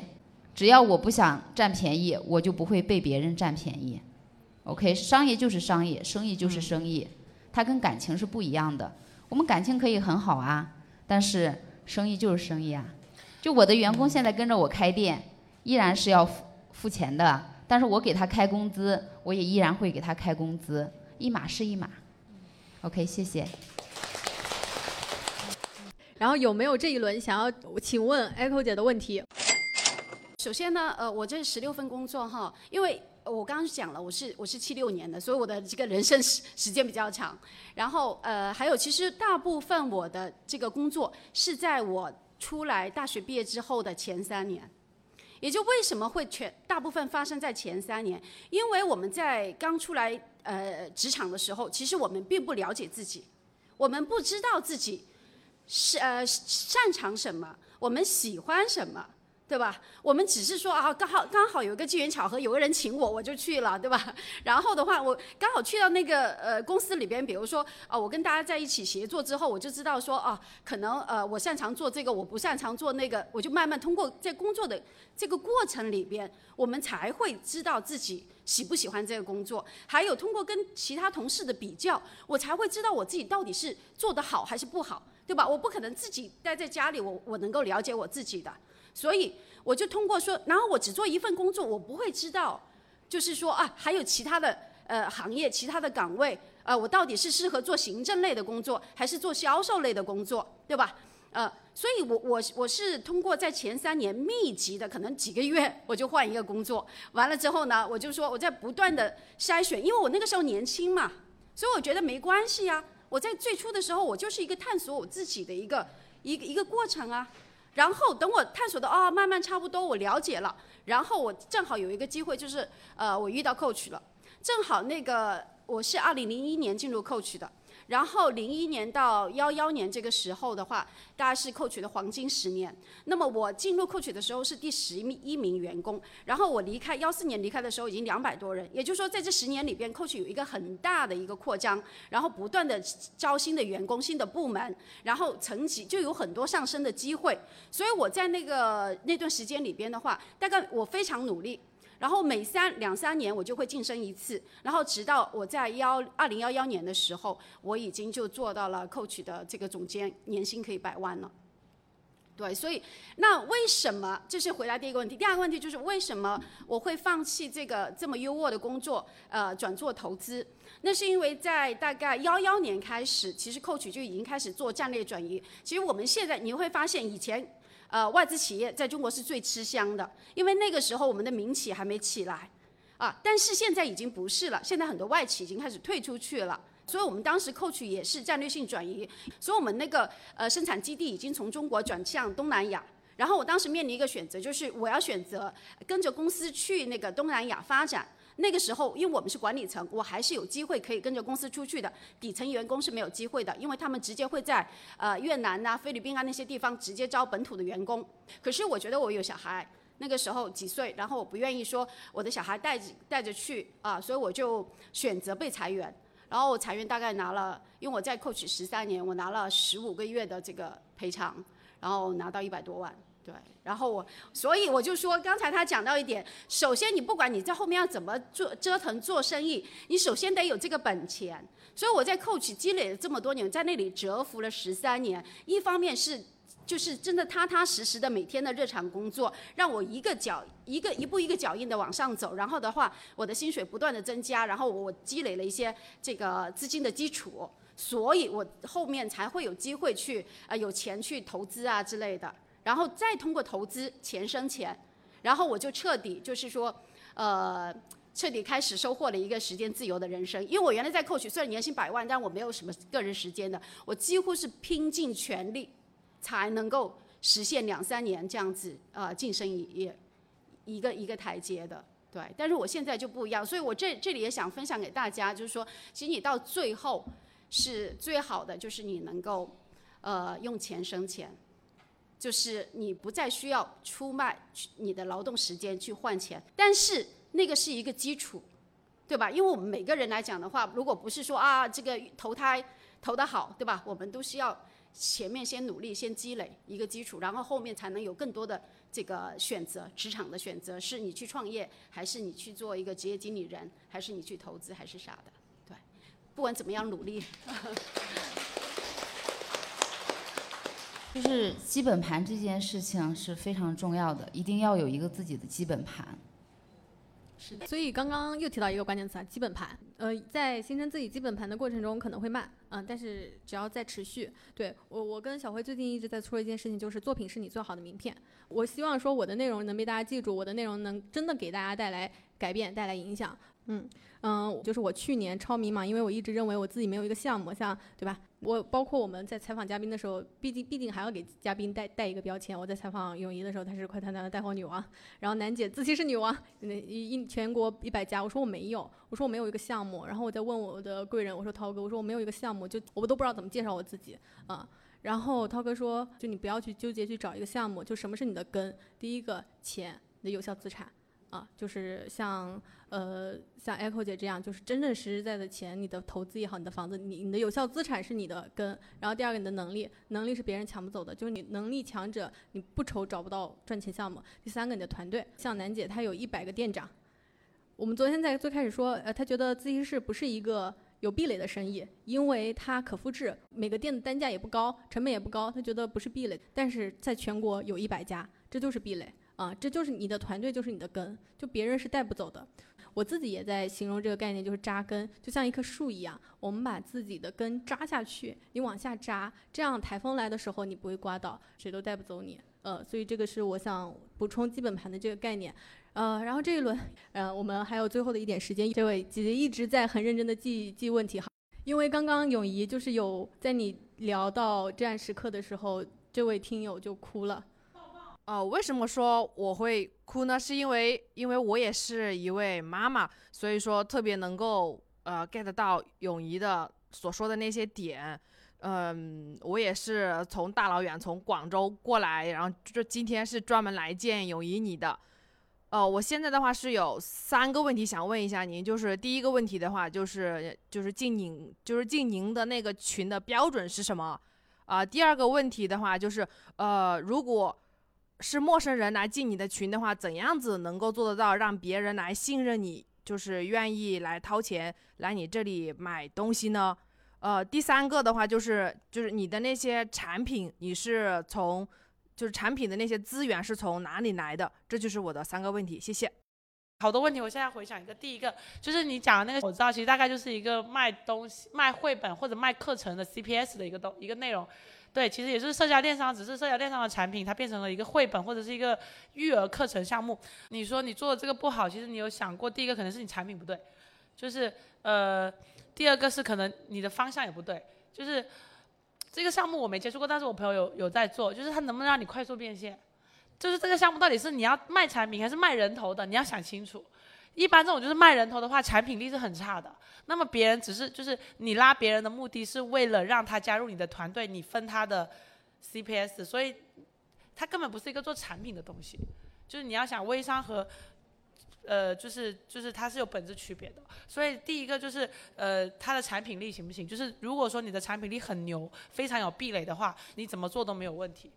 S1: 只要我不想占便宜，我就不会被别人占便宜。OK，商业就是商业，生意就是生意，它跟感情是不一样的。我们感情可以很好啊，但是生意就是生意啊。就我的员工现在跟着我开店，依然是要付付钱的，但是我给他开工资，我也依然会给他开工资，一码是一码。OK，谢谢。
S2: 然后有没有这一轮想要请问 Echo 姐的问题？
S3: 首先呢，呃，我这十六份工作哈，因为我刚刚讲了，我是我是七六年的，所以我的这个人生时时间比较长。然后呃，还有其实大部分我的这个工作是在我出来大学毕业之后的前三年。也就为什么会全大部分发生在前三年？因为我们在刚出来呃职场的时候，其实我们并不了解自己，我们不知道自己是呃擅长什么，我们喜欢什么。对吧？我们只是说啊，刚好刚好有一个机缘巧合，有个人请我，我就去了，对吧？然后的话，我刚好去到那个呃公司里边，比如说啊，我跟大家在一起协作之后，我就知道说啊，可能呃我擅长做这个，我不擅长做那个，我就慢慢通过在工作的这个过程里边，我们才会知道自己喜不喜欢这个工作，还有通过跟其他同事的比较，我才会知道我自己到底是做得好还是不好，对吧？我不可能自己待在家里，我我能够了解我自己的。所以我就通过说，然后我只做一份工作，我不会知道，就是说啊，还有其他的呃行业、其他的岗位，呃，我到底是适合做行政类的工作，还是做销售类的工作，对吧？呃，所以我我我是通过在前三年密集的，可能几个月我就换一个工作，完了之后呢，我就说我在不断的筛选，因为我那个时候年轻嘛，所以我觉得没关系啊。我在最初的时候，我就是一个探索我自己的一个一个一个过程啊。然后等我探索的哦，慢慢差不多我了解了，然后我正好有一个机会，就是呃，我遇到 coach 了，正好那个我是二零零一年进入 coach 的。然后零一年到幺幺年这个时候的话，大概是 Coach 的黄金十年。那么我进入 Coach 的时候是第十一名员工，然后我离开幺四年离开的时候已经两百多人。也就是说，在这十年里边，Coach 有一个很大的一个扩张，然后不断的招新的员工、新的部门，然后层级就有很多上升的机会。所以我在那个那段时间里边的话，大概我非常努力。然后每三两三年我就会晋升一次，然后直到我在幺二零幺幺年的时候，我已经就做到了 Coach 的这个总监，年薪可以百万了。对，所以那为什么？这是回答第一个问题。第二个问题就是为什么我会放弃这个这么优渥的工作，呃，转做投资？那是因为在大概幺幺年开始，其实 Coach 就已经开始做战略转移。其实我们现在你会发现以前。呃，外资企业在中国是最吃香的，因为那个时候我们的民企还没起来，啊，但是现在已经不是了，现在很多外企已经开始退出去了，所以我们当时 coach 也是战略性转移，所以我们那个呃生产基地已经从中国转向东南亚，然后我当时面临一个选择，就是我要选择跟着公司去那个东南亚发展。那个时候，因为我们是管理层，我还是有机会可以跟着公司出去的。底层员工是没有机会的，因为他们直接会在呃越南呐、菲律宾啊那些地方直接招本土的员工。可是我觉得我有小孩，那个时候几岁，然后我不愿意说我的小孩带着带着去啊，所以我就选择被裁员。然后我裁员大概拿了，因为我在 coach 十三年，我拿了十五个月的这个赔偿，然后拿到一百多万。对，然后我，所以我就说，刚才他讲到一点，首先你不管你在后面要怎么做折腾做生意，你首先得有这个本钱。所以我在 Coach 积累了这么多年，在那里蛰伏了十三年，一方面是就是真的踏踏实实的每天的日常工作，让我一个脚一个一步一个脚印的往上走，然后的话，我的薪水不断的增加，然后我积累了一些这个资金的基础，所以我后面才会有机会去呃有钱去投资啊之类的。然后再通过投资钱生钱，然后我就彻底就是说，呃，彻底开始收获了一个时间自由的人生。因为我原来在扣取虽然年薪百万，但我没有什么个人时间的，我几乎是拼尽全力才能够实现两三年这样子呃晋升一一个一个台阶的。对，但是我现在就不一样，所以我这这里也想分享给大家，就是说，其实你到最后是最好的，就是你能够呃用钱生钱。就是你不再需要出卖你的劳动时间去换钱，但是那个是一个基础，对吧？因为我们每个人来讲的话，如果不是说啊这个投胎投得好，对吧？我们都是要前面先努力，先积累一个基础，然后后面才能有更多的这个选择，职场的选择，是你去创业，还是你去做一个职业经理人，还是你去投资，还是啥的？对，不管怎么样努力。
S1: 就是基本盘这件事情是非常重要的，一定要有一个自己的基本盘。
S2: 是的，所以刚刚又提到一个关键词啊，基本盘。呃，在形成自己基本盘的过程中可能会慢，嗯，但是只要在持续，对我，我跟小辉最近一直在做一件事情，就是作品是你最好的名片。我希望说我的内容能被大家记住，我的内容能真的给大家带来改变、带来影响。嗯嗯，就是我去年超迷茫，因为我一直认为我自己没有一个项目，像对吧？我包括我们在采访嘉宾的时候，毕竟毕竟还要给嘉宾带带一个标签。我在采访泳仪的时候，她是快团团的带货女王，然后楠姐自期是女王，那一一全国一百家，我说我没有，我说我没有一个项目。然后我在问我的贵人，我说涛哥，我说我没有一个项目，就我都不知道怎么介绍我自己啊。然后涛哥说，就你不要去纠结去找一个项目，就什么是你的根？第一个钱，你的有效资产。啊，就是像呃像 Echo 姐这样，就是真正实实在在的钱，你的投资也好，你的房子，你你的有效资产是你的根。然后第二个，你的能力，能力是别人抢不走的，就是你能力强者，你不愁找不到赚钱项目。第三个，你的团队，像楠姐她有一百个店长。我们昨天在最开始说，呃，她觉得自习室不是一个有壁垒的生意，因为它可复制，每个店的单价也不高，成本也不高，她觉得不是壁垒。但是在全国有一百家，这就是壁垒。啊，这就是你的团队，就是你的根，就别人是带不走的。我自己也在形容这个概念，就是扎根，就像一棵树一样，我们把自己的根扎下去，你往下扎，这样台风来的时候你不会刮倒，谁都带不走你。呃，所以这个是我想补充基本盘的这个概念。呃，然后这一轮，呃，我们还有最后的一点时间，这位姐姐一直在很认真的记记问题哈，因为刚刚泳仪就是有在你聊到至暗时刻的时候，这位听友就哭了。
S11: 呃，为什么说我会哭呢？是因为因为我也是一位妈妈，所以说特别能够呃 get 到泳仪的所说的那些点。嗯，我也是从大老远从广州过来，然后就今天是专门来见泳仪你的。呃，我现在的话是有三个问题想问一下您，就是第一个问题的话，就是就是进您就是进您的那个群的标准是什么？啊，第二个问题的话就是呃，如果是陌生人来进你的群的话，怎样子能够做得到让别人来信任你，就是愿意来掏钱来你这里买东西呢？呃，第三个的话就是就是你的那些产品，你是从就是产品的那些资源是从哪里来的？这就是我的三个问题，谢谢。
S4: 好多问题，我现在回想一个，第一个就是你讲的那个，我知道其实大概就是一个卖东西、卖绘本或者卖课程的 CPS 的一个东一个内容。对，其实也是社交电商，只是社交电商的产品，它变成了一个绘本或者是一个育儿课程项目。你说你做的这个不好，其实你有想过，第一个可能是你产品不对，就是呃，第二个是可能你的方向也不对，就是这个项目我没接触过，但是我朋友有有在做，就是它能不能让你快速变现，就是这个项目到底是你要卖产品还是卖人头的，你要想清楚。一般这种就是卖人头的话，产品力是很差的。那么别人只是就是你拉别人的目的是为了让他加入你的团队，你分他的 CPS，所以他根本不是一个做产品的东西。就是你要想微商和呃，就是就是它是有本质区别的。所以第一个就是呃，它的产品力行不行？就是如果说你的产品力很牛，非常有壁垒的话，你怎么做都没有问题。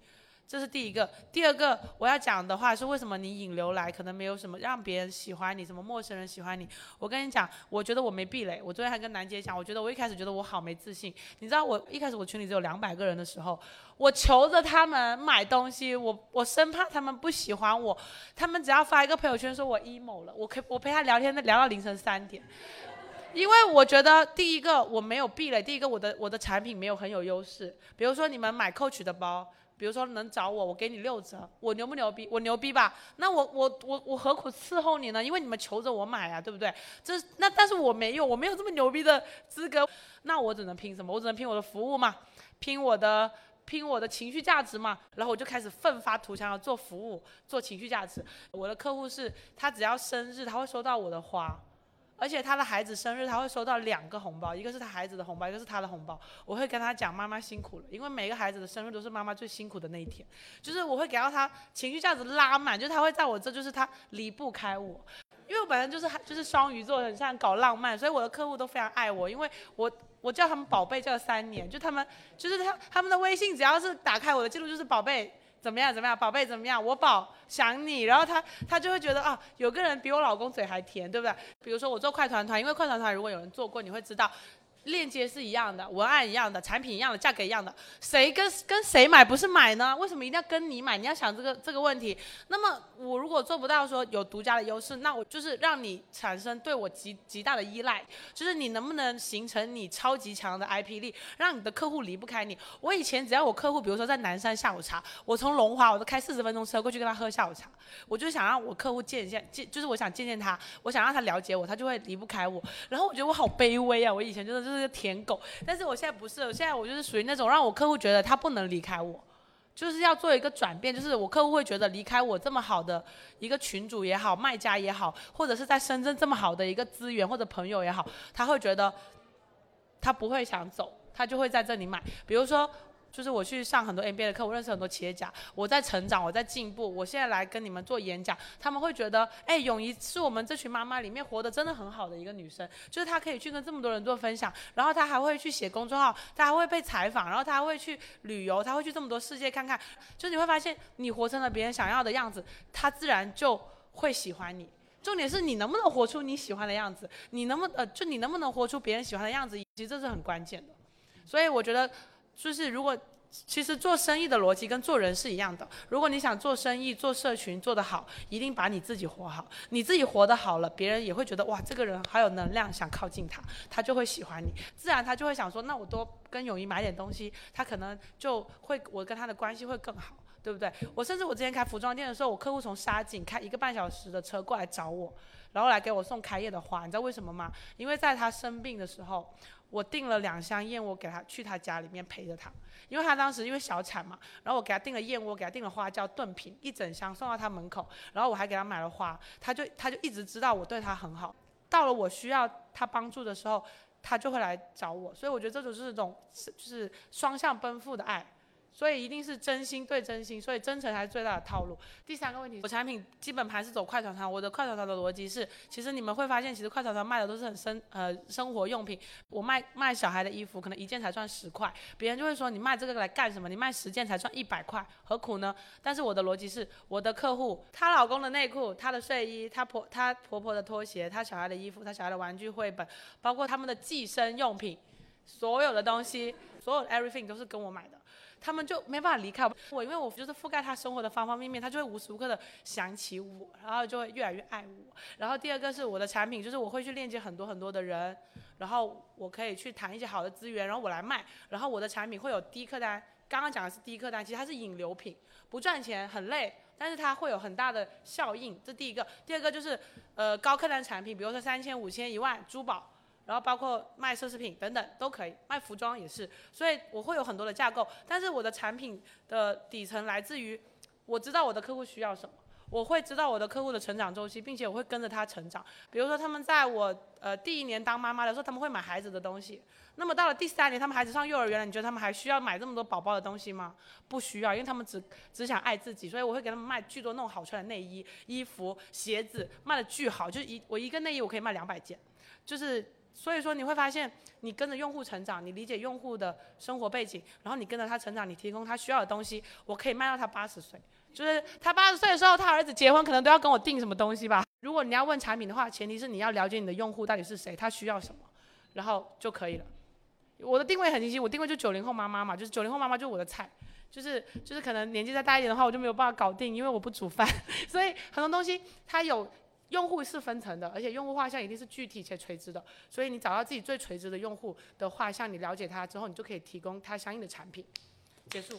S4: 这是第一个，第二个我要讲的话是为什么你引流来可能没有什么让别人喜欢你，什么陌生人喜欢你。我跟你讲，我觉得我没壁垒。我昨天还跟楠姐讲，我觉得我一开始觉得我好没自信。你知道我一开始我群里只有两百个人的时候，我求着他们买东西，我我生怕他们不喜欢我。他们只要发一个朋友圈说我 emo 了，我可我陪他聊天聊到凌晨三点，因为我觉得第一个我没有壁垒，第一个我的我的产品没有很有优势。比如说你们买 Coach 的包。比如说能找我，我给你六折，我牛不牛逼？我牛逼吧？那我我我我何苦伺候你呢？因为你们求着我买啊，对不对？这那但是我没有，我没有这么牛逼的资格，那我只能拼什么？我只能拼我的服务嘛，拼我的拼我的情绪价值嘛。然后我就开始奋发图强，要做服务，做情绪价值。我的客户是他只要生日，他会收到我的花。而且他的孩子生日，他会收到两个红包，一个是他孩子的红包，一个是他的红包。我会跟他讲妈妈辛苦了，因为每个孩子的生日都是妈妈最辛苦的那一天。就是我会给到他情绪价值拉满，就是他会在我这，就是他离不开我。因为我本身就是就是双鱼座，很像搞浪漫，所以我的客户都非常爱我，因为我我叫他们宝贝叫了三年，就他们就是他他们的微信只要是打开我的记录就是宝贝怎么样怎么样，宝贝怎么样，我宝想你，然后他他就会觉得啊，有个人比我老公嘴还甜，对不对？比如说我做快团团，因为快团团如果有人做过，你会知道。链接是一样的，文案一样的，产品一样的，价格一样的，谁跟跟谁买不是买呢？为什么一定要跟你买？你要想这个这个问题。那么我如果做不到说有独家的优势，那我就是让你产生对我极极大的依赖，就是你能不能形成你超级强的 IP 力，让你的客户离不开你。我以前只要我客户，比如说在南山下午茶，我从龙华我都开四十分钟车过去跟他喝下午茶，我就想让我客户见一下见，就是我想见见他，我想让他了解我，他就会离不开我。然后我觉得我好卑微啊，我以前真的就是。是个舔狗，但是我现在不是，现在我就是属于那种让我客户觉得他不能离开我，就是要做一个转变，就是我客户会觉得离开我这么好的一个群主也好，卖家也好，或者是在深圳这么好的一个资源或者朋友也好，他会觉得他不会想走，他就会在这里买，比如说。就是我去上很多 MBA 的课，我认识很多企业家，我在成长，我在进步。我现在来跟你们做演讲，他们会觉得，哎，永怡是我们这群妈妈里面活得真的很好的一个女生，就是她可以去跟这么多人做分享，然后她还会去写公众号，她还会被采访，然后她还会去旅游，她会去这么多世界看看。就你会发现，你活成了别人想要的样子，他自然就会喜欢你。重点是你能不能活出你喜欢的样子，你能不呃，就你能不能活出别人喜欢的样子，其实这是很关键的。所以我觉得。就是如果其实做生意的逻辑跟做人是一样的。如果你想做生意、做社群做得好，一定把你自己活好。你自己活得好了，别人也会觉得哇，这个人好有能量，想靠近他，他就会喜欢你。自然他就会想说，那我多跟永怡买点东西，他可能就会我跟他的关系会更好，对不对？我甚至我之前开服装店的时候，我客户从沙井开一个半小时的车过来找我，然后来给我送开业的花。你知道为什么吗？因为在他生病的时候。我订了两箱燕窝给他去他家里面陪着他，因为他当时因为小产嘛，然后我给他订了燕窝，给他订了花椒炖品一整箱送到他门口，然后我还给他买了花，他就他就一直知道我对他很好，到了我需要他帮助的时候，他就会来找我，所以我觉得这就是一种就是双向奔赴的爱。所以一定是真心对真心，所以真诚才是最大的套路。第三个问题，我产品基本盘是走快团团，我的快团团的逻辑是，其实你们会发现，其实快团团卖的都是很生呃生活用品。我卖卖小孩的衣服，可能一件才赚十块，别人就会说你卖这个来干什么？你卖十件才赚一百块，何苦呢？但是我的逻辑是，我的客户，她老公的内裤，她的睡衣，她婆她婆婆的拖鞋，她小孩的衣服，她小孩的玩具绘本，包括他们的计生用品，所有的东西，所有 everything 都是跟我买的。他们就没办法离开我，因为我就是覆盖他生活的方方面面，他就会无时无刻的想起我，然后就会越来越爱我。然后第二个是我的产品，就是我会去链接很多很多的人，然后我可以去谈一些好的资源，然后我来卖。然后我的产品会有低客单，刚刚讲的是低客单，其实它是引流品，不赚钱，很累，但是它会有很大的效应。这第一个，第二个就是呃高客单产品，比如说三千、五千、一万珠宝。然后包括卖奢侈品等等都可以，卖服装也是，所以我会有很多的架构，但是我的产品的底层来自于，我知道我的客户需要什么，我会知道我的客户的成长周期，并且我会跟着他成长。比如说他们在我呃第一年当妈妈的时候，他们会买孩子的东西，那么到了第三年，他们孩子上幼儿园了，你觉得他们还需要买这么多宝宝的东西吗？不需要，因为他们只只想爱自己，所以我会给他们卖巨多那种好穿的内衣、衣服、鞋子，卖的巨好，就一我一个内衣我可以卖两百件，就是。所以说你会发现，你跟着用户成长，你理解用户的生活背景，然后你跟着他成长，你提供他需要的东西，我可以卖到他八十岁。就是他八十岁的时候，他儿子结婚可能都要跟我订什么东西吧。如果你要问产品的话，前提是你要了解你的用户到底是谁，他需要什么，然后就可以了。我的定位很清晰，我定位就九零后妈妈嘛，就是九零后妈妈就是我的菜，就是就是可能年纪再大一点的话，我就没有办法搞定，因为我不煮饭，所以很多东西它有。用户是分层的，而且用户画像一定是具体且垂直的，所以你找到自己最垂直的用户的画像，你了解他之后，你就可以提供他相应的产品。结束。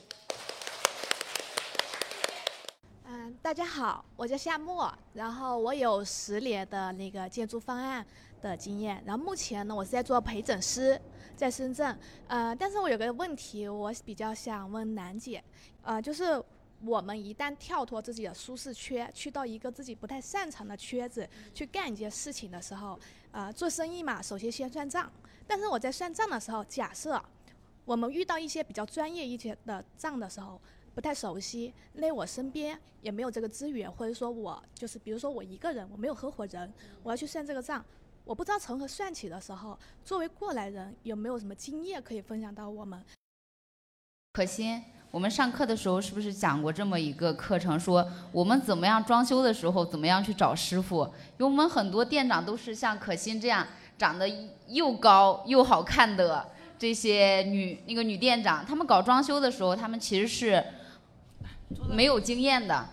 S12: 嗯，大家好，我叫夏沫，然后我有十年的那个建筑方案的经验，然后目前呢，我是在做陪诊师，在深圳。呃，但是我有个问题，我比较想问楠姐，呃，就是。我们一旦跳脱自己的舒适圈，去到一个自己不太擅长的圈子去干一件事情的时候，呃，做生意嘛，首先先算账。但是我在算账的时候，假设我们遇到一些比较专业一些的账的时候，不太熟悉，那我身边也没有这个资源，或者说我就是比如说我一个人，我没有合伙人，我要去算这个账，我不知道从何算起的时候，作为过来人有没有什么经验可以分享到我们？
S1: 可心，我们上课的时候是不是讲过这么一个课程，说我们怎么样装修的时候怎么样去找师傅？因为我们很多店长都是像可心这样长得又高又好看的这些女那个女店长，她们搞装修的时候，她们其实是没有经验的。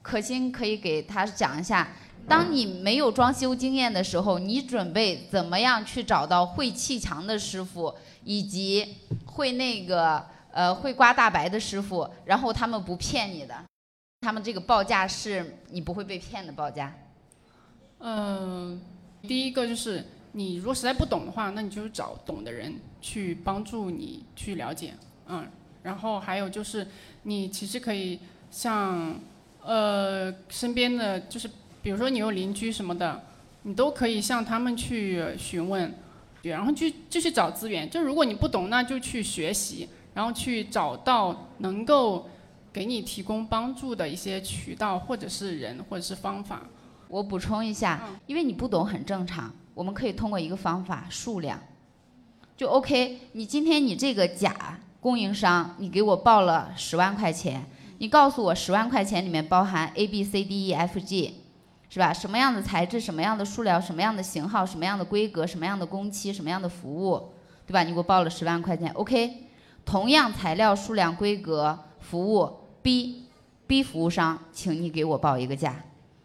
S1: 可心可以给她讲一下，当你没有装修经验的时候，你准备怎么样去找到会砌墙的师傅，以及会那个。呃，会刮大白的师傅，然后他们不骗你的，他们这个报价是你不会被骗的报价。
S13: 嗯，第一个就是你如果实在不懂的话，那你就找懂的人去帮助你去了解，嗯，然后还有就是你其实可以像呃身边的就是比如说你有邻居什么的，你都可以向他们去询问，然后去就去找资源，就如果你不懂，那就去学习。然后去找到能够给你提供帮助的一些渠道，或者是人，或者是方法。
S1: 我补充一下，因为你不懂很正常。我们可以通过一个方法，数量，就 OK。你今天你这个甲供应商，你给我报了十万块钱，你告诉我十万块钱里面包含 A B C D E F G，是吧？什么样的材质，什么样的数量，什么样的型号，什么样的规格，什么样的工期，什么样的服务，对吧？你给我报了十万块钱，OK。同样材料、数量、规格、服务，B，B 服务商，请你给我报一个价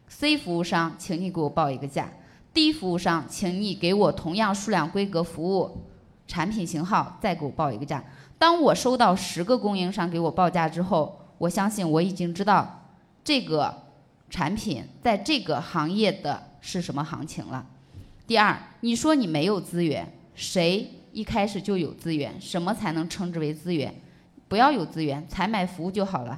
S1: ；C 服务商，请你给我报一个价；D 服务商，请你给我同样数量、规格、服务、产品型号，再给我报一个价。当我收到十个供应商给我报价之后，我相信我已经知道这个产品在这个行业的是什么行情了。第二，你说你没有资源，谁？一开始就有资源，什么才能称之为资源？不要有资源，采买服务就好了，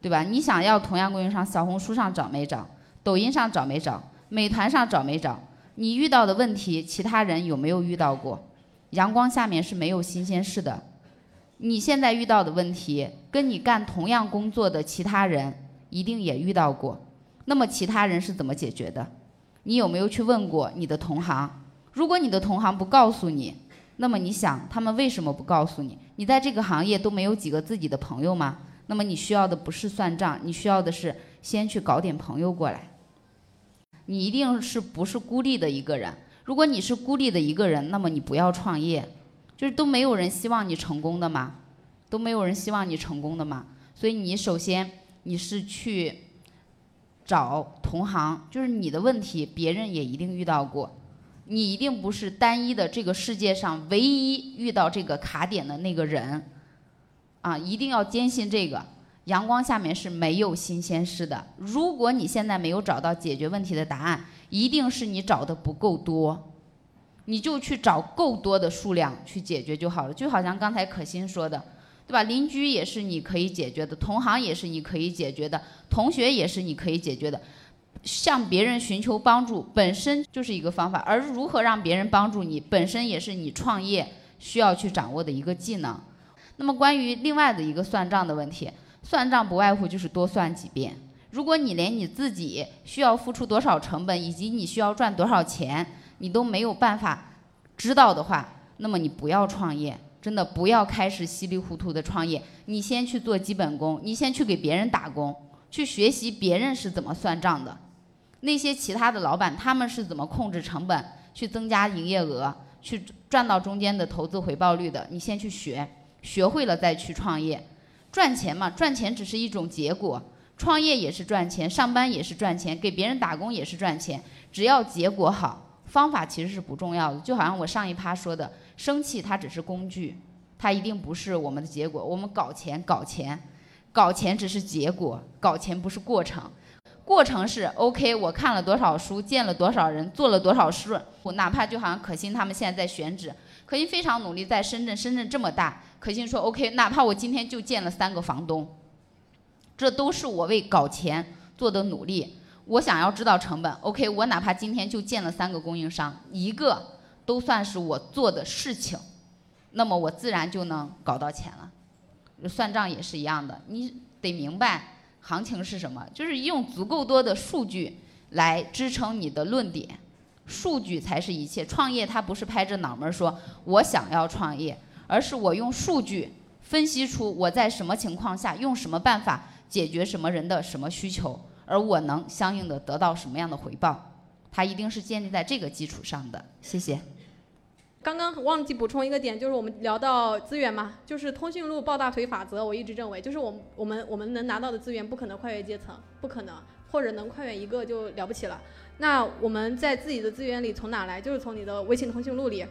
S1: 对吧？你想要同样供应商，小红书上找没找？抖音上找没找？美团上找没找？你遇到的问题，其他人有没有遇到过？阳光下面是没有新鲜事的。你现在遇到的问题，跟你干同样工作的其他人一定也遇到过。那么其他人是怎么解决的？你有没有去问过你的同行？如果你的同行不告诉你，那么你想，他们为什么不告诉你？你在这个行业都没有几个自己的朋友吗？那么你需要的不是算账，你需要的是先去搞点朋友过来。你一定是不是孤立的一个人？如果你是孤立的一个人，那么你不要创业，就是都没有人希望你成功的嘛，都没有人希望你成功的嘛。所以你首先你是去找同行，就是你的问题，别人也一定遇到过。你一定不是单一的这个世界上唯一遇到这个卡点的那个人，啊，一定要坚信这个。阳光下面是没有新鲜事的。如果你现在没有找到解决问题的答案，一定是你找的不够多，你就去找够多的数量去解决就好了。就好像刚才可心说的，对吧？邻居也是你可以解决的，同行也是你可以解决的，同学也是你可以解决的。向别人寻求帮助本身就是一个方法，而如何让别人帮助你，本身也是你创业需要去掌握的一个技能。那么关于另外的一个算账的问题，算账不外乎就是多算几遍。如果你连你自己需要付出多少成本，以及你需要赚多少钱，你都没有办法知道的话，那么你不要创业，真的不要开始稀里糊涂的创业。你先去做基本功，你先去给别人打工，去学习别人是怎么算账的。那些其他的老板，他们是怎么控制成本、去增加营业额、去赚到中间的投资回报率的？你先去学，学会了再去创业，赚钱嘛，赚钱只是一种结果，创业也是赚钱，上班也是赚钱，给别人打工也是赚钱，只要结果好，方法其实是不重要的。就好像我上一趴说的，生气它只是工具，它一定不是我们的结果。我们搞钱，搞钱，搞钱只是结果，搞钱不是过程。过程是 OK，我看了多少书，见了多少人，做了多少事。我哪怕就好像可心他们现在在选址，可心非常努力，在深圳，深圳这么大，可心说 OK，哪怕我今天就见了三个房东，这都是我为搞钱做的努力。我想要知道成本，OK，我哪怕今天就见了三个供应商，一个都算是我做的事情，那么我自然就能搞到钱了。算账也是一样的，你。得明白行情是什么，就是用足够多的数据来支撑你的论点，数据才是一切。创业它不是拍着脑门说我想要创业，而是我用数据分析出我在什么情况下用什么办法解决什么人的什么需求，而我能相应的得到什么样的回报，它一定是建立在这个基础上的。谢谢。
S2: 刚刚忘记补充一个点，就是我们聊到资源嘛，就是通讯录抱大腿法则。我一直认为，就是我们我们我们能拿到的资源不可能跨越阶层，不可能，或者能跨越一个就了不起了。那我们在自己的资源里从哪来？就是从你的微信通讯录里。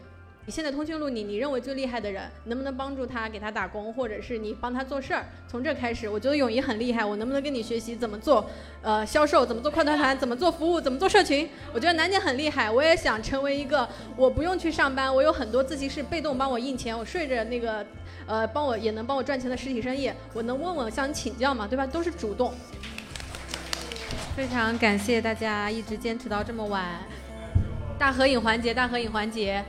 S2: 你现在通讯录里，你认为最厉害的人，能不能帮助他给他打工，或者是你帮他做事儿？从这开始，我觉得泳仪很厉害，我能不能跟你学习怎么做？呃，销售怎么做快团团，怎么做服务，怎么做社群？我觉得楠姐很厉害，我也想成为一个我不用去上班，我有很多自习室被动帮我印钱，我睡着那个，呃，帮我也能帮我赚钱的实体生意，我能问问向你请教嘛，对吧？都是主动。
S14: 非常感谢大家一直坚持到这么晚。
S2: 大合影环节，大合影环节。